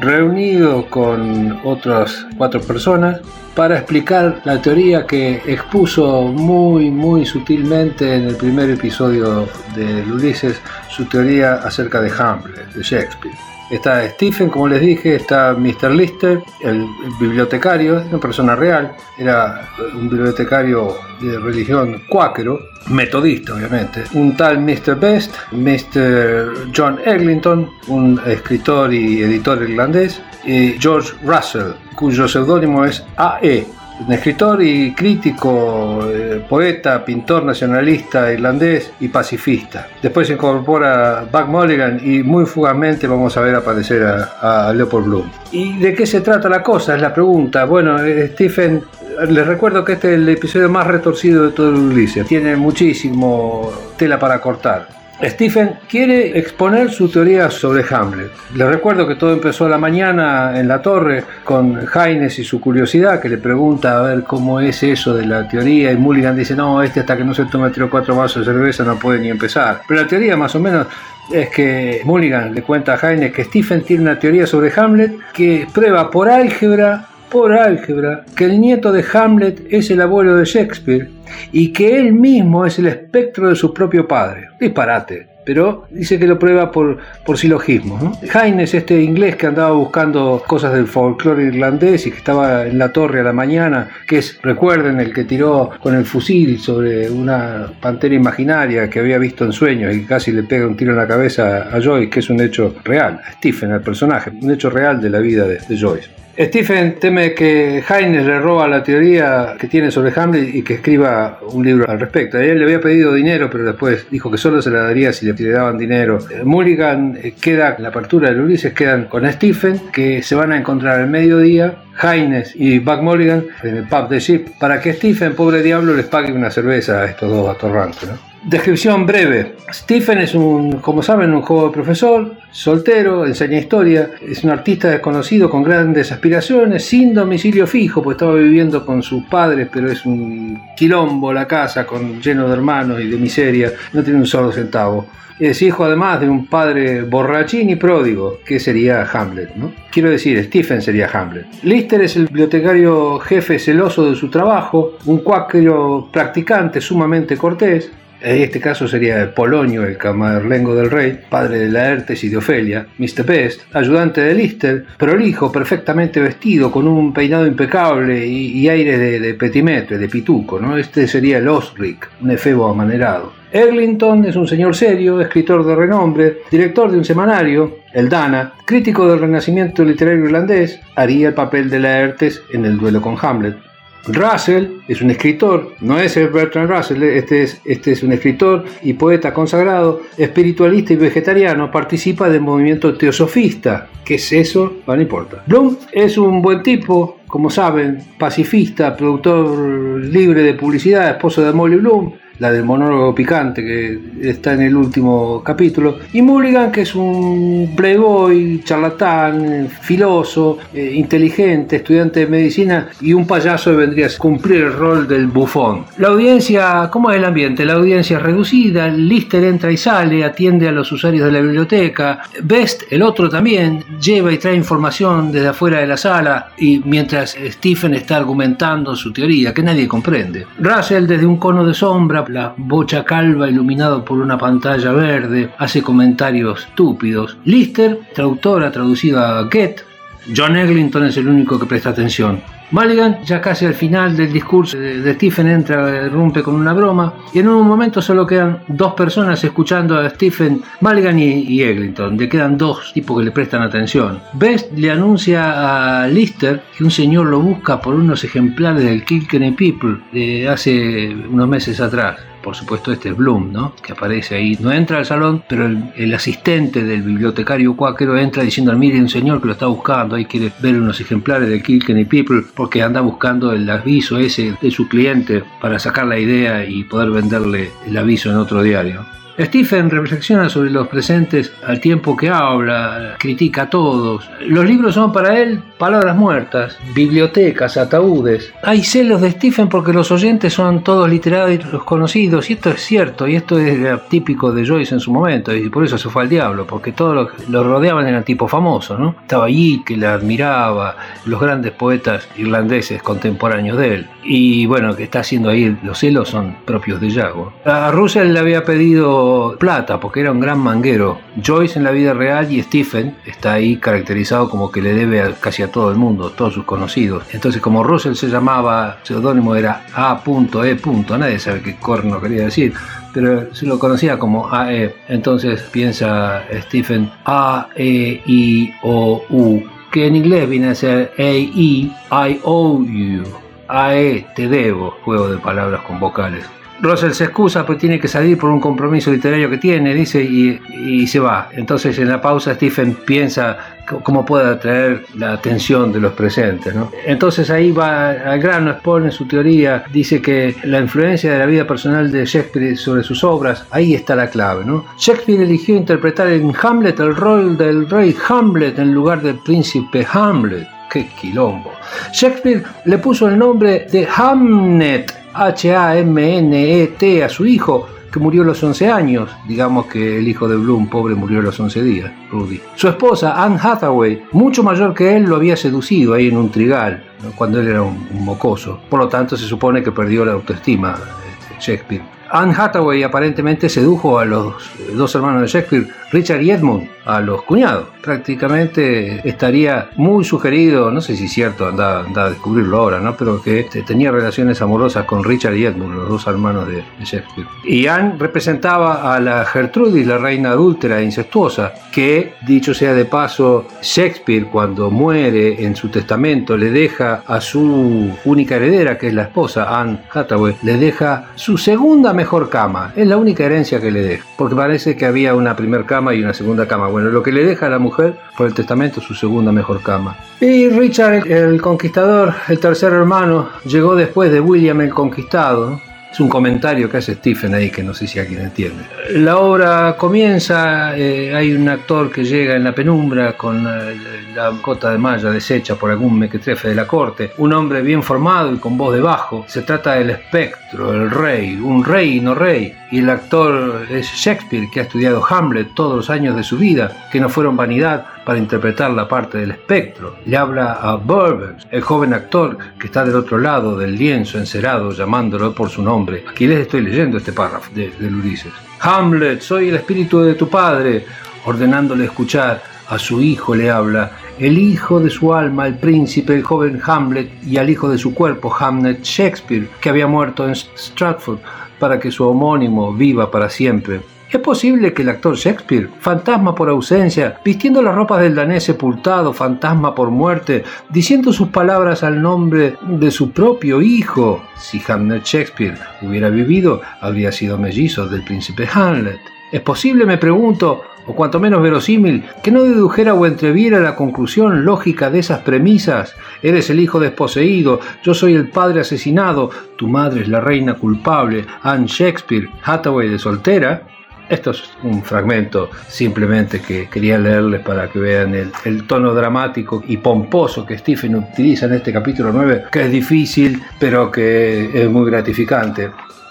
reunido con otras cuatro personas para explicar la teoría que expuso muy muy sutilmente en el primer episodio de Ulises, su teoría acerca de Hamlet, de Shakespeare. Está Stephen, como les dije, está Mr. Lister, el bibliotecario, una persona real, era un bibliotecario de religión cuáquero, metodista obviamente, un tal Mr. Best, Mr. John Eglinton, un escritor y editor irlandés, y George Russell, cuyo seudónimo es A.E., un escritor y crítico, eh, poeta, pintor nacionalista irlandés y pacifista. Después se incorpora Buck Mulligan y muy fugazmente vamos a ver aparecer a, Leopold Bloom. ¿Y de qué se trata la cosa? Es la pregunta. Bueno, eh, Stephen, les recuerdo que este es el episodio más retorcido de todo el Ulises. Tiene muchísimo tela para cortar. Stephen quiere exponer su teoría sobre Hamlet. Les recuerdo que todo empezó a la mañana en la torre con Haynes y su curiosidad, que le pregunta a ver cómo es eso de la teoría, y Mulligan dice, no, este hasta que no se tome tres o cuatro vasos de cerveza no puede ni empezar. Pero la teoría más o menos es que Mulligan le cuenta a Haynes que Stephen tiene una teoría sobre Hamlet que prueba por álgebra por álgebra que el nieto de Hamlet es el abuelo de Shakespeare y que él mismo es el espectro de su propio padre. Disparate. Pero dice que lo prueba por, por silogismo. ¿no? Este inglés que andaba buscando cosas del folclore irlandés y que estaba en la torre a la mañana, que es, recuerden, el que tiró con el fusil sobre una pantera imaginaria que había visto en sueños y casi le pega un tiro en la cabeza a Joyce, que es un hecho real, a Stephen, el personaje, un hecho real de la vida de Joyce. Stephen teme que Heine le roba la teoría que tiene sobre Hamlet y que escriba un libro al respecto. Él le había pedido dinero, pero después dijo que solo se la daría si le daban dinero. Eh, Mulligan eh, queda, en la apertura de Ulises quedan con Stephen, que se van a encontrar al mediodía, Haines y Buck Mulligan en el pub de Ship, para que Stephen, pobre diablo, les pague una cerveza a estos dos atorrantes. Descripción breve. Stephen es un, como saben, un joven profesor, soltero, enseña historia, es un artista desconocido con grandes aspiraciones, sin domicilio fijo, pues estaba viviendo con sus padres, pero es un quilombo la casa, con, lleno de hermanos y de miseria, no tiene un solo centavo. Es hijo además de un padre borrachín y pródigo, que sería Hamlet, ¿no? Quiero decir, Stephen sería Hamlet. Lister es el bibliotecario jefe celoso de su trabajo, un cuáquero practicante sumamente cortés, en este caso sería Polonio, el camarlengo del rey, padre de Laertes y de Ofelia, Mr. Best, ayudante de Lister, prolijo, perfectamente vestido, con un peinado impecable y, y aire de, de, petimetre, de pituco, ¿no? Este sería el Osric, un efebo amanerado. Eglinton es un señor serio, escritor de renombre, director de un semanario, el Dana, crítico del renacimiento literario irlandés, haría el papel de Laertes en el duelo con Hamlet. Russell es un escritor, no es Bertrand Russell, este es, este es un escritor y poeta consagrado, espiritualista y vegetariano, participa del movimiento teosofista. ¿Qué es eso? No, no importa. Bloom es un buen tipo, como saben, pacifista, productor libre de publicidad, esposo de Molly Bloom, la del monólogo picante que está en el último capítulo, y Mulligan que es un playboy, charlatán, filoso, eh, inteligente, estudiante de medicina y un payaso que vendría a cumplir el rol del bufón. La audiencia, ¿cómo es el ambiente? La audiencia es reducida, Lister entra y sale, atiende a los usuarios de la biblioteca, Best, el otro también, lleva y trae información desde afuera de la sala y mientras Stephen está argumentando su teoría que nadie comprende. Russell desde un cono de sombra la bocha calva iluminado por una pantalla verde, hace comentarios estúpidos. Lister, traductora, traducido a Get. John Eglinton es el único que presta atención. Mulligan, ya casi al final del discurso de Stephen, entra, rompe con una broma y en un momento solo quedan dos personas escuchando a Stephen, Mulligan y, y Eglinton. Le quedan dos tipos que le prestan atención. Best le anuncia a Lister que un señor lo busca por unos ejemplares del Kilkenny People de hace unos meses atrás por supuesto este es Bloom, ¿no? que aparece ahí, no entra al salón, pero el, asistente del bibliotecario cuáquero entra diciendo, mire un señor que lo está buscando, ahí quiere ver unos ejemplares de Kilkenny People, porque anda buscando el aviso ese de su cliente para sacar la idea y poder venderle el aviso en otro diario. Stephen reflexiona sobre los presentes al tiempo que habla, critica a todos. Los libros son para él palabras muertas, bibliotecas, ataúdes. Hay celos de Stephen porque los oyentes son todos literarios conocidos, y esto es cierto, y esto es típico de Joyce en su momento, y por eso se fue al diablo, porque todos los lo rodeaban eran tipo famoso, ¿no? Estaba allí, que la admiraba, los grandes poetas irlandeses contemporáneos de él. Y bueno, que está haciendo ahí, los celos son propios de Yago. A Russell le había pedido plata porque era un gran manguero. Joyce en la vida real y Stephen está ahí caracterizado como que le debe a, casi a todo el mundo, todos sus conocidos. Entonces como Russell se llamaba, seudónimo era A.E. Nadie sabe qué corno quería decir pero se lo conocía como AE. Entonces piensa Stephen A, E, I, O, U, que en inglés viene a ser A, E, I, O, U. AE, te debo, juego de palabras con vocales. Russell se excusa, pues tiene que salir por un compromiso literario que tiene, dice, y, se va. Entonces en la pausa Stephen piensa cómo puede atraer la atención de los presentes. ¿no? Entonces ahí va al grano, expone su teoría, dice que la influencia de la vida personal de Shakespeare sobre sus obras, ahí está la clave. ¿no? Shakespeare eligió interpretar en Hamlet el rol del rey Hamlet en lugar del príncipe Hamlet. ¡Qué quilombo! Shakespeare le puso el nombre de Hamnet H-A-M-N-E-T a su hijo, que murió a los 11 años. Digamos que el hijo de Bloom, pobre, murió a los 11 días, Rudy. Su esposa, Anne Hathaway, mucho mayor que él, lo había seducido ahí en un trigal, cuando él era un, un, mocoso. Por lo tanto, se supone que perdió la autoestima este, Shakespeare. Anne Hathaway aparentemente sedujo a los dos hermanos de Shakespeare, Richard y Edmund, a los cuñados. Prácticamente estaría muy sugerido, no sé si es cierto, anda, anda a descubrirlo ahora, ¿no? pero que este, tenía relaciones amorosas con Richard y Edmund, los dos hermanos de, de Shakespeare. Y Anne representaba a la Gertrudis, la reina adúltera e incestuosa, que, dicho sea de paso, Shakespeare cuando muere en su testamento le deja a su única heredera, que es la esposa, Anne Hathaway, le deja su segunda mejor cama. Es la única herencia que le deja, porque parece que había una primer cama y una segunda cama. Bueno, lo que le deja a la mujer por el testamento es su segunda mejor cama. Y Richard el Conquistador, el tercer hermano, llegó después de William el Conquistado. Es un comentario que hace Stephen ahí que no sé si alguien entiende. La obra comienza, eh, hay un actor que llega en la penumbra con eh, la cota de malla deshecha por algún mequetrefe de la corte, un hombre bien formado y con voz de bajo. Se trata del espectro, el rey, un rey y no rey. Y el actor es Shakespeare, que ha estudiado Hamlet todos los años de su vida, que no fueron vanidad para interpretar la parte del espectro. Le habla a Burbank, el joven actor que está del otro lado del lienzo encerado llamándolo por su nombre. Aquí les estoy leyendo este párrafo de, Ulises. Hamlet, soy el espíritu de tu padre, ordenándole escuchar. A su hijo le habla, el hijo de su alma, el príncipe, el joven Hamlet, y al hijo de su cuerpo, Hamlet Shakespeare, que había muerto en Stratford, para que su homónimo viva para siempre. ¿Es posible que el actor Shakespeare, fantasma por ausencia, vistiendo las ropas del danés sepultado, fantasma por muerte, diciendo sus palabras al nombre de su propio hijo? Si Hamlet Shakespeare hubiera vivido, habría sido mellizo del príncipe Hamlet. ¿Es posible, me pregunto, o cuanto menos verosímil, que no dedujera o entreviera la conclusión lógica de esas premisas? Eres el hijo desposeído, yo soy el padre asesinado, tu madre es la reina culpable, Anne Shakespeare, Hathaway de soltera. Esto es un fragmento simplemente que quería leerles para que vean el, tono dramático y pomposo que Stephen utiliza en este capítulo 9, que es difícil, pero que es muy gratificante.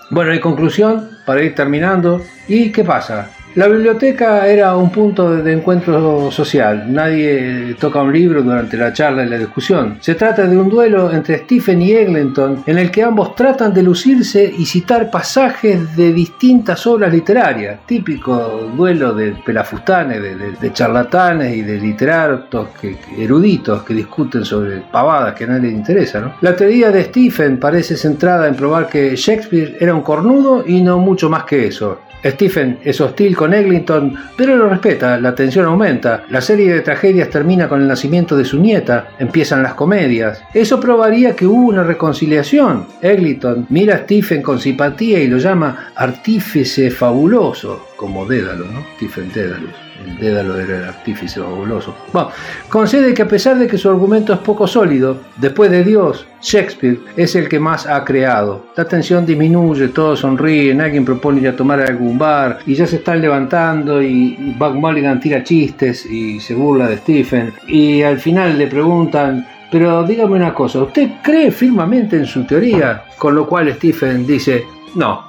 Bueno, en conclusión, para ir terminando, ¿y qué pasa? La biblioteca era un punto de encuentro social. Nadie toca un libro durante la charla y la discusión. Se trata de un duelo entre Stephen y Eglinton en el que ambos tratan de lucirse y citar pasajes de distintas obras literarias. Típico duelo de pelafustanes, de, de, charlatanes y de literatos que, eruditos que discuten sobre pavadas que a nadie le interesa. La teoría de Stephen parece centrada en probar que Shakespeare era un cornudo y no mucho más que eso. Stephen es hostil con Eglinton, pero lo respeta, la tensión aumenta. La serie de tragedias termina con el nacimiento de su nieta, empiezan las comedias. Eso probaría que hubo una reconciliación. Eglinton mira a Stephen con simpatía y lo llama artífice fabuloso, como Dédalo, ¿no? Stephen Dédalus. El Dédalo era el artífice fabuloso. Bueno, concede que a pesar de que su argumento es poco sólido, después de Dios, Shakespeare es el que más ha creado. La tensión disminuye, todos sonríen, alguien propone ir a tomar algún bar y ya se están levantando y Buck Mulligan tira chistes y se burla de Stephen y al final le preguntan pero dígame una cosa, ¿usted cree firmemente en su teoría? Con lo cual Stephen dice, no.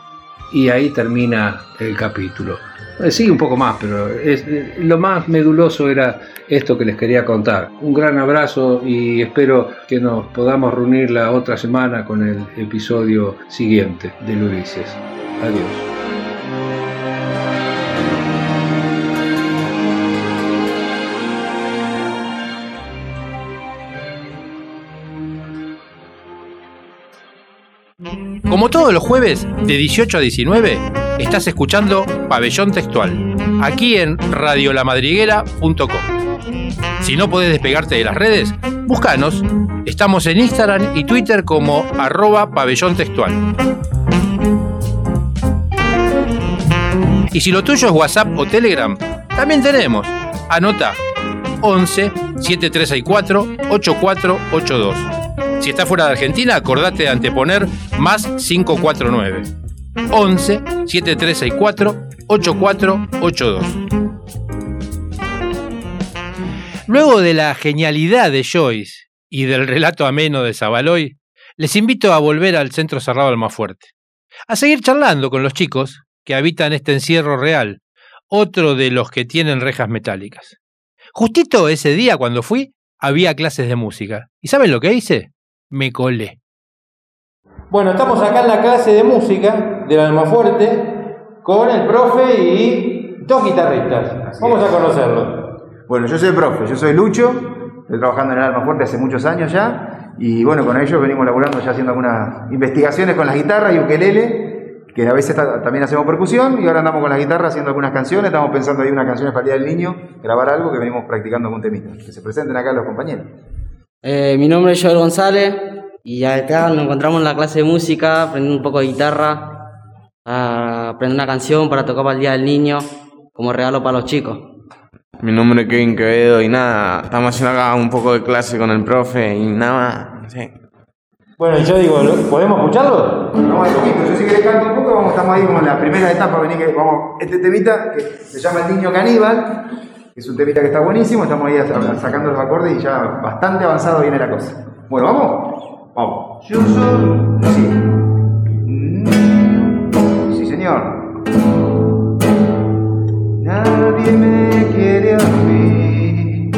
Y ahí termina el capítulo. Sí, un poco más, pero es, lo más meduloso era esto que les quería contar. Un gran abrazo y espero que nos podamos reunir la otra semana con el episodio siguiente de Ulises. Adiós. Como todos los jueves, de 18 a 19, estás escuchando Pabellón Textual, aquí en radiolamadriguera.com. Si no podés despegarte de las redes, búscanos. Estamos en Instagram y Twitter como arroba pabellón textual. Y si lo tuyo es WhatsApp o Telegram, también tenemos. Anota 11 7364 8482. Si estás fuera de Argentina, acordate de anteponer más 549 11 7364 8482. Luego de la genialidad de Joyce y del relato ameno de Zabaloy, les invito a volver al centro cerrado Almafuerte, a seguir charlando con los chicos que habitan este encierro real, otro de los que tienen rejas metálicas. Justito ese día cuando fui, había clases de música. ¿Y saben lo que hice? Me colé. Bueno, estamos acá en la clase de música del Almafuerte con el profe y dos guitarristas. Vamos a conocerlos. Bueno, yo soy el profe, yo soy Lucho, estoy trabajando en el Alma Fuerte hace muchos años ya, y bueno, con ellos venimos laburando ya haciendo algunas investigaciones con las guitarras y ukelele, que a veces ta- también hacemos percusión, y ahora andamos con las guitarras haciendo algunas canciones, estamos pensando ahí unas canciones para el Día del Niño, grabar algo que venimos practicando con temita. Que se presenten acá los compañeros. Eh, mi nombre es Joel González y acá nos encontramos en la clase de música, aprendiendo un poco de guitarra, a aprender una canción para tocar para el Día del Niño como regalo para los chicos. Mi nombre es Kevin Quevedo y nada, estamos haciendo acá un poco de clase con el profe y nada más. Sí. Bueno, yo digo, ¿lo- ¿podemos escucharlo? Vamos de poquito, yo si querés canto un poco, vamos, estamos ahí como en la primera etapa, vení que vamos, este temita que se llama El Niño Caníbal, que es un temita que está buenísimo, estamos ahí sa- sacando los acordes y ya bastante avanzado viene la cosa. Bueno, ¿vamos? Vamos. Yo soy... Sí. Señor. Nadie me quiere a mí.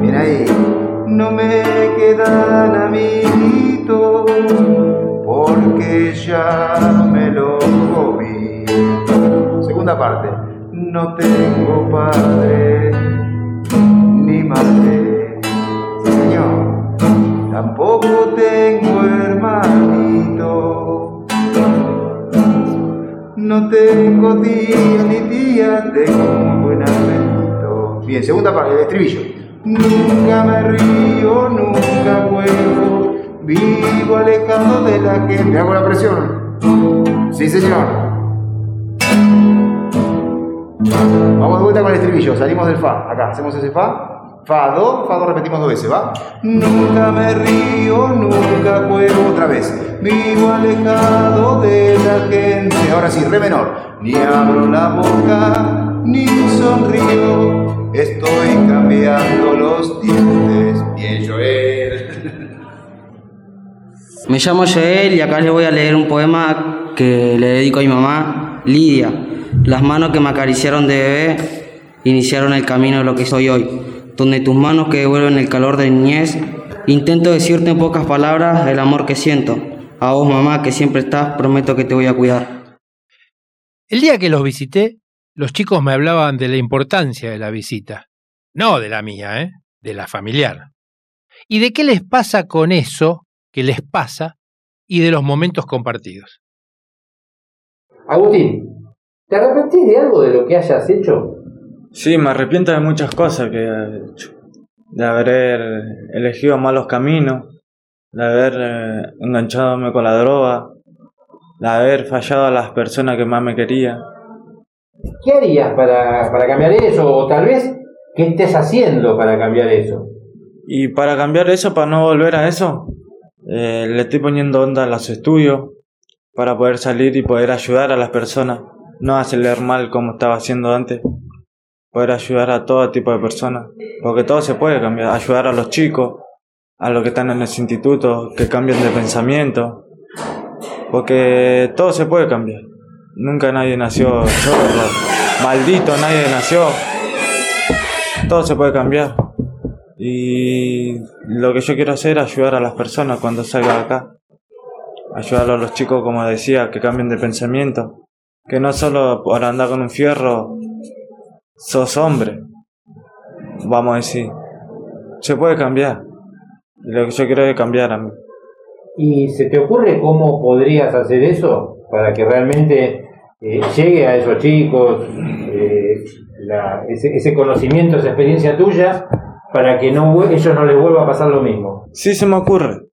Bien ahí. No me quedan amiguitos porque ya me lo comí. Segunda parte. No tengo padre ni madre, señor. Tampoco tengo hermanito. No tengo tía ni tía, tengo un buen apetito. Bien, segunda parte, el estribillo. Nunca me río, nunca juego, vivo alejado de la gente. ¿Me hago la presión? Sí, señor. Vamos de vuelta con el estribillo, salimos del Fa. Acá, hacemos ese Fa. Fa, Do, Fa, Do, repetimos dos veces, ¿va? Nunca me río, nunca juego otra vez. Vivo alejado de la gente. Ahora sí, re menor. Ni abro la boca, ni sonrío. Estoy cambiando los dientes. Bien, Joel. Me llamo Joel y acá les voy a leer un poema que le dedico a mi mamá, Lidia. Las manos que me acariciaron de bebé iniciaron el camino de lo que soy hoy. Donde tus manos que devuelven el calor de niñez, intento decirte en pocas palabras el amor que siento. A vos, mamá, que siempre estás, prometo que te voy a cuidar. El día que los visité, los chicos me hablaban de la importancia de la visita. No de la mía, ¿eh? De la familiar. Y de qué les pasa con eso que les pasa y de los momentos compartidos. Agustín, ¿te arrepentís de algo de lo que hayas hecho? Sí, me arrepiento de muchas cosas que he hecho. De haber elegido malos caminos, de haber eh, enganchadome con la droga, de haber fallado a las personas que más me querían. ¿Qué harías para, para cambiar eso? O tal vez, ¿qué estés haciendo para cambiar eso? Y para cambiar eso, para no volver a eso, eh, le estoy poniendo onda a los estudios para poder salir y poder ayudar a las personas, no hacerle mal como estaba haciendo antes, poder ayudar a todo tipo de personas, porque todo se puede cambiar, ayudar a los chicos, a los que están en ese instituto, que cambien de pensamiento, porque todo se puede cambiar. Nunca nadie nació chorro, maldito, nadie nació. Todo se puede cambiar. Y lo que yo quiero hacer es ayudar a las personas cuando salga de acá. Ayudar a los chicos, como decía, que cambien de pensamiento. Que no solo por andar con un fierro sos hombre. Vamos a decir. Se puede cambiar. Y lo que yo quiero es cambiar a mí. ¿Y se te ocurre cómo podrías hacer eso para que realmente eh, llegue a esos chicos eh, la- ese, ese conocimiento, esa experiencia tuya, para que no ellos no les vuelva a pasar lo mismo? Sí, se me ocurre.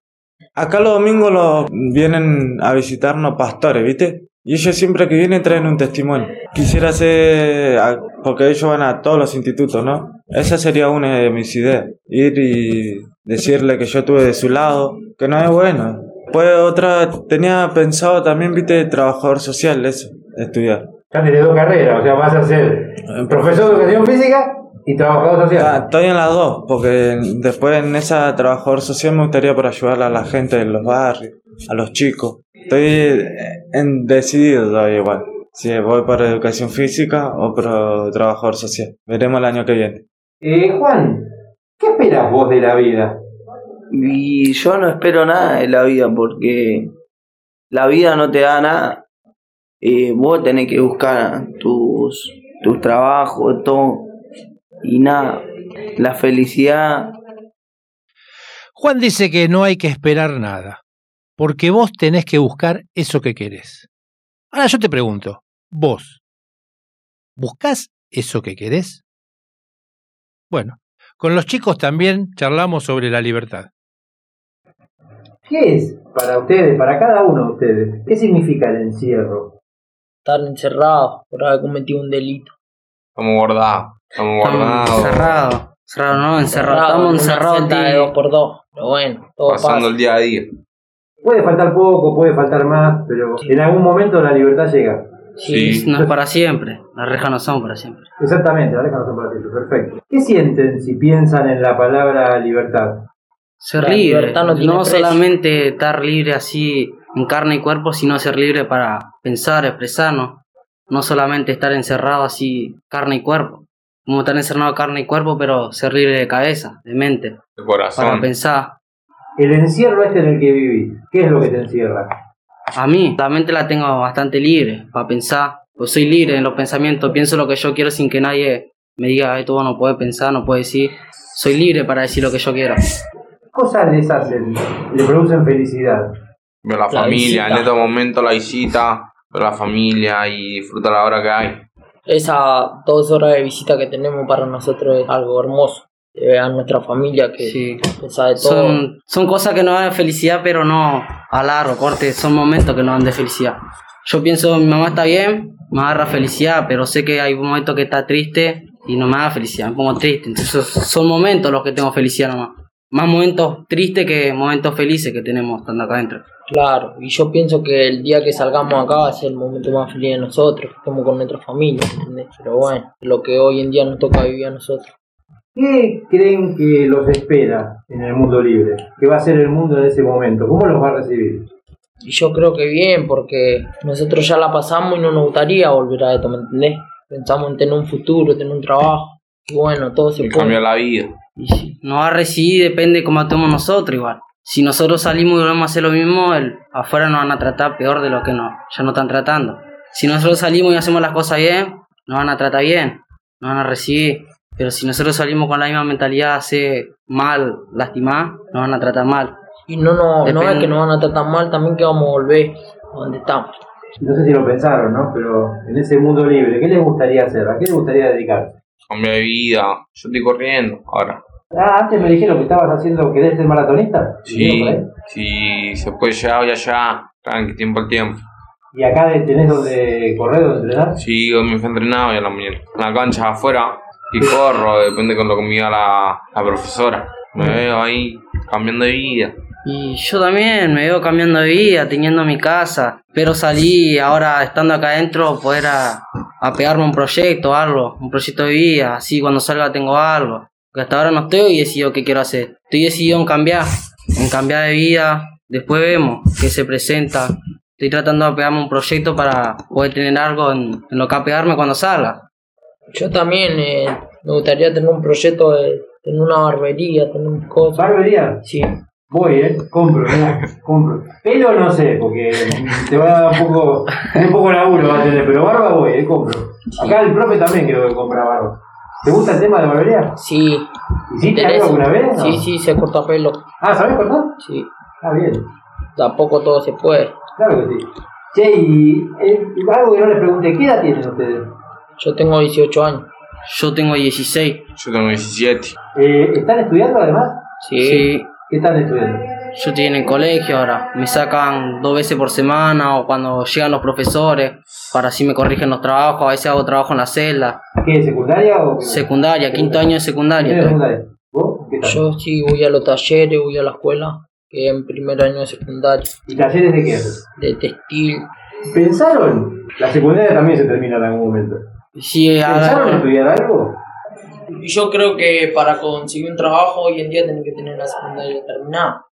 Acá los domingos los vienen a visitarnos pastores, ¿viste? Y ellos siempre que vienen traen un testimonio. Quisiera hacer, a- porque ellos van a todos los institutos, ¿no? Esa sería una de mis ideas. Ir y decirle que yo estuve de su lado, que no es bueno. Pues otra, tenía pensado también, ¿viste? Trabajador social, eso, estudiar. Ya tenés dos carreras, o sea, vas a ser profesor de educación física y trabajador social. Ah, estoy en las dos, porque después en esa trabajador social me gustaría por ayudar a la gente de los barrios, a los chicos. Estoy eh, en decidido todavía igual. Si voy para educación física o por trabajador social. Veremos el año que viene. Eh, Juan, ¿qué esperas vos de la vida? Y yo no espero nada de la vida porque la vida no te da nada. eh, vos tenés que buscar tus, tus trabajos, todo. Y nada, la felicidad Juan dice que no hay que esperar nada, porque vos tenés que buscar eso que querés. Ahora yo te pregunto, vos, ¿buscás eso que querés? Bueno, con los chicos también charlamos sobre la libertad. ¿Qué es para ustedes, para cada uno de ustedes? ¿Qué significa el encierro? Estar encerrado por haber cometido un delito. Estamos guardados. Estamos guardados. Encerrados. Cerrado, no, encerrado. Estamos encerrados. celda de tío. dos por dos. Pero bueno, todo Pasando pasa. el día a día. Puede faltar poco, puede faltar más, pero en algún momento la libertad llega. Sí, no es para siempre. Las rejas no son para siempre. Exactamente, la no son para siempre, perfecto. ¿Qué sienten si piensan en la palabra libertad? Ser La libre. libertad no solamente estar libre así en carne y cuerpo, sino ser libre para pensar, expresarnos. No solamente estar encerrado así carne y cuerpo. Como estar encerrado carne y cuerpo, pero ser libre de cabeza, de mente, De para corazón. pensar. El encierro este en el que vivís, ¿qué es lo que te encierra? A mí, la mente la tengo bastante libre para pensar. Pues soy libre en los pensamientos, pienso lo que yo quiero sin que nadie me diga esto vos no puedes pensar, no puedes decir. Soy libre para decir lo que yo quiero. ¿Qué cosas les hacen, le producen felicidad? Ver la, La familia, visita. en estos momentos la visita, ver la familia y disfrutar la hora que hay. Esa dos horas de visita que tenemos para nosotros es algo hermoso. Ver a nuestra familia que Sí. que sabe todo. Son, son cosas que nos dan felicidad, pero no a largo, corte, son momentos que nos dan de felicidad. Yo pienso, mi mamá está bien, me agarra felicidad, pero sé que hay un momento que está triste y no me da felicidad, me pongo triste. Entonces son momentos los que tengo felicidad nomás. Más momentos tristes que momentos felices que tenemos estando acá adentro. Claro, y yo pienso que el día que salgamos acá va a ser el momento más feliz de nosotros, que estemos con nuestra familia, ¿entendés? Pero bueno, lo que hoy en día nos toca vivir a nosotros. ¿Qué creen que los espera en el mundo libre? ¿Qué va a ser el mundo en ese momento? ¿Cómo los va a recibir? Y yo creo que bien, porque nosotros ya la pasamos y no nos gustaría volver a esto, ¿me entendés? Pensamos en tener un futuro, tener un trabajo, y bueno, todo se cambiar la vida. Y sí, nos va a recibir, depende de cómo actuemos nosotros igual. Si nosotros salimos y volvemos a hacer lo mismo, el, afuera nos van a tratar peor de lo que no, ya nos están tratando. Si nosotros salimos y hacemos las cosas bien, nos van a tratar bien, nos van a recibir. Pero si nosotros salimos con la misma mentalidad, hacer mal, lastimar, nos van a tratar mal. Y no, no, no es que nos van a tratar mal, también que vamos a volver a donde estamos. No sé si lo pensaron, ¿no? Pero en ese mundo libre, ¿qué les gustaría hacer? ¿A qué les gustaría dedicarse? Cambiar de vida. Yo estoy corriendo ahora. Ah, antes me dijeron que estabas haciendo, ¿querés ser maratonista? Sí, si se puede llegar hoy allá, tranqui, tiempo al tiempo. ¿Y acá tenés donde correr, donde entrenar? Sí, hoy me fui entrenado y a la mañana. En la cancha afuera y corro, depende con lo que me diga la, la profesora. Me veo ahí cambiando de vida. Y yo también me veo cambiando de vida, teniendo mi casa. Pero salí ahora, estando acá adentro, poder a, a pegarme un proyecto, algo, un proyecto de vida. Así cuando salga tengo algo. Porque hasta ahora no estoy decidido qué quiero hacer. Estoy decidido en cambiar, en cambiar de vida. Después vemos qué se presenta. Estoy tratando de pegarme un proyecto para poder tener algo en, en lo que apegarme cuando salga. Yo también eh, me gustaría tener un proyecto de tener una barbería, tener cosas. ¿Barbería? Sí. Voy, ¿eh? Compro, mirá, compro. Pelo no sé, porque te va a dar un poco, un poco laburo va a tener, pero barba voy, ¿eh? Compro. Acá el profe también creo que compra barba. ¿Te gusta el tema de barbería? Sí. ¿Hiciste algo alguna vez? no? Sí, sí, se corta pelo. Ah, ¿sabés cortar? Sí. Ah, bien. Tampoco todo se puede. Claro que sí. Che, y eh, algo que no les pregunté, ¿qué edad tienen ustedes? Yo tengo 18 años. Yo tengo 16. Yo tengo 17. Eh, ¿Están estudiando además? Sí. ¿Qué están estudiando? Yo estoy en el colegio ahora. Me sacan dos veces por semana o cuando llegan los profesores para así me corrigen los trabajos. A veces hago trabajo en la celda. ¿Qué, secundaria o...? Secundaria, quinto año de secundaria. ¿Qué secundaria? ¿Vos? ¿Qué tal? Yo sí voy a los talleres, voy a la escuela, que en primer año de secundaria. ¿Y talleres de qué? De textil. ¿Pensaron? La secundaria también se termina en algún momento. Sí, ¿Pensaron en estudiar algo? Y yo creo que para conseguir un trabajo hoy en día tienen que tener la secundaria terminada.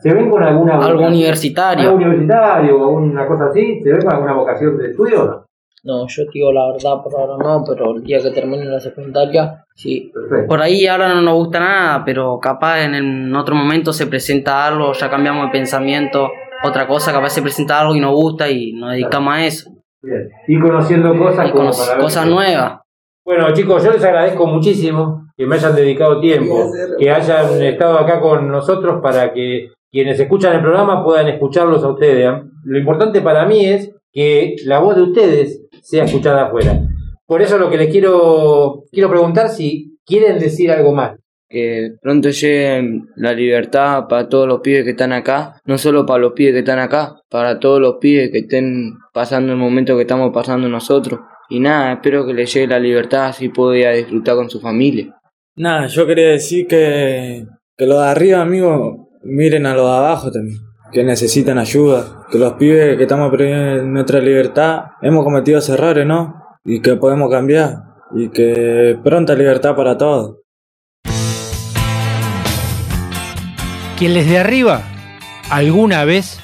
¿Se ven con alguna algo universitario. ¿Algo universitario o alguna cosa así? ¿Se ven con alguna vocación de estudio o no? No, yo digo la verdad, por ahora no, pero el día que termine la secundaria, sí. Perfecto. Por ahí ahora no nos gusta nada, pero capaz en, en otro momento se presenta algo, ya cambiamos de pensamiento, otra cosa, capaz se presenta algo y nos gusta y nos dedicamos a eso. Bien. Y conociendo cosas Y como cono- para ver- cosas nuevas. Bueno, chicos, yo les agradezco muchísimo que me hayan dedicado tiempo, que hayan estado acá con nosotros para que quienes escuchan el programa puedan escucharlos a ustedes. ¿eh? Lo importante para mí es que la voz de ustedes sea escuchada afuera. Por eso lo que les quiero quiero preguntar si quieren decir algo más. Que pronto llegue la libertad para todos los pibes que están acá, no solo para los pibes que están acá, para todos los pibes que estén pasando el momento que estamos pasando nosotros. Y nada, espero que les llegue la libertad así puedo ir a disfrutar con su familia. Nada, yo quería decir que, que los de arriba, amigos, miren a los de abajo también, que necesitan ayuda, que los pibes que estamos perdiendo nuestra libertad hemos cometido errores, ¿no? Y que podemos cambiar, y que pronta libertad para todos. Que les de arriba alguna vez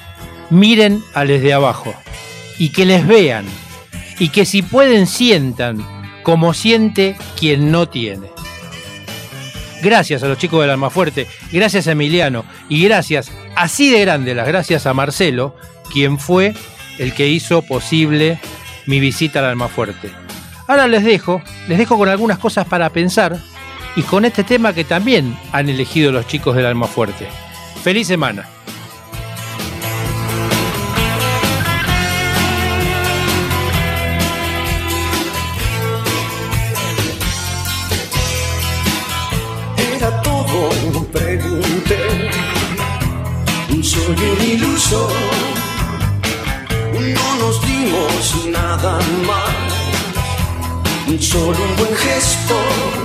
miren a les de abajo y que les vean y que si pueden sientan como siente quien no tiene. Gracias a los chicos del Almafuerte, gracias a Emiliano y gracias, así de grande las gracias a Marcelo, quien fue el que hizo posible mi visita al Almafuerte. Ahora les dejo, les dejo con algunas cosas para pensar y con este tema que también han elegido los chicos del Almafuerte. Feliz semana. Era todo, pregunté. Soy un iluso. No nos dimos nada mal. Solo un buen gesto.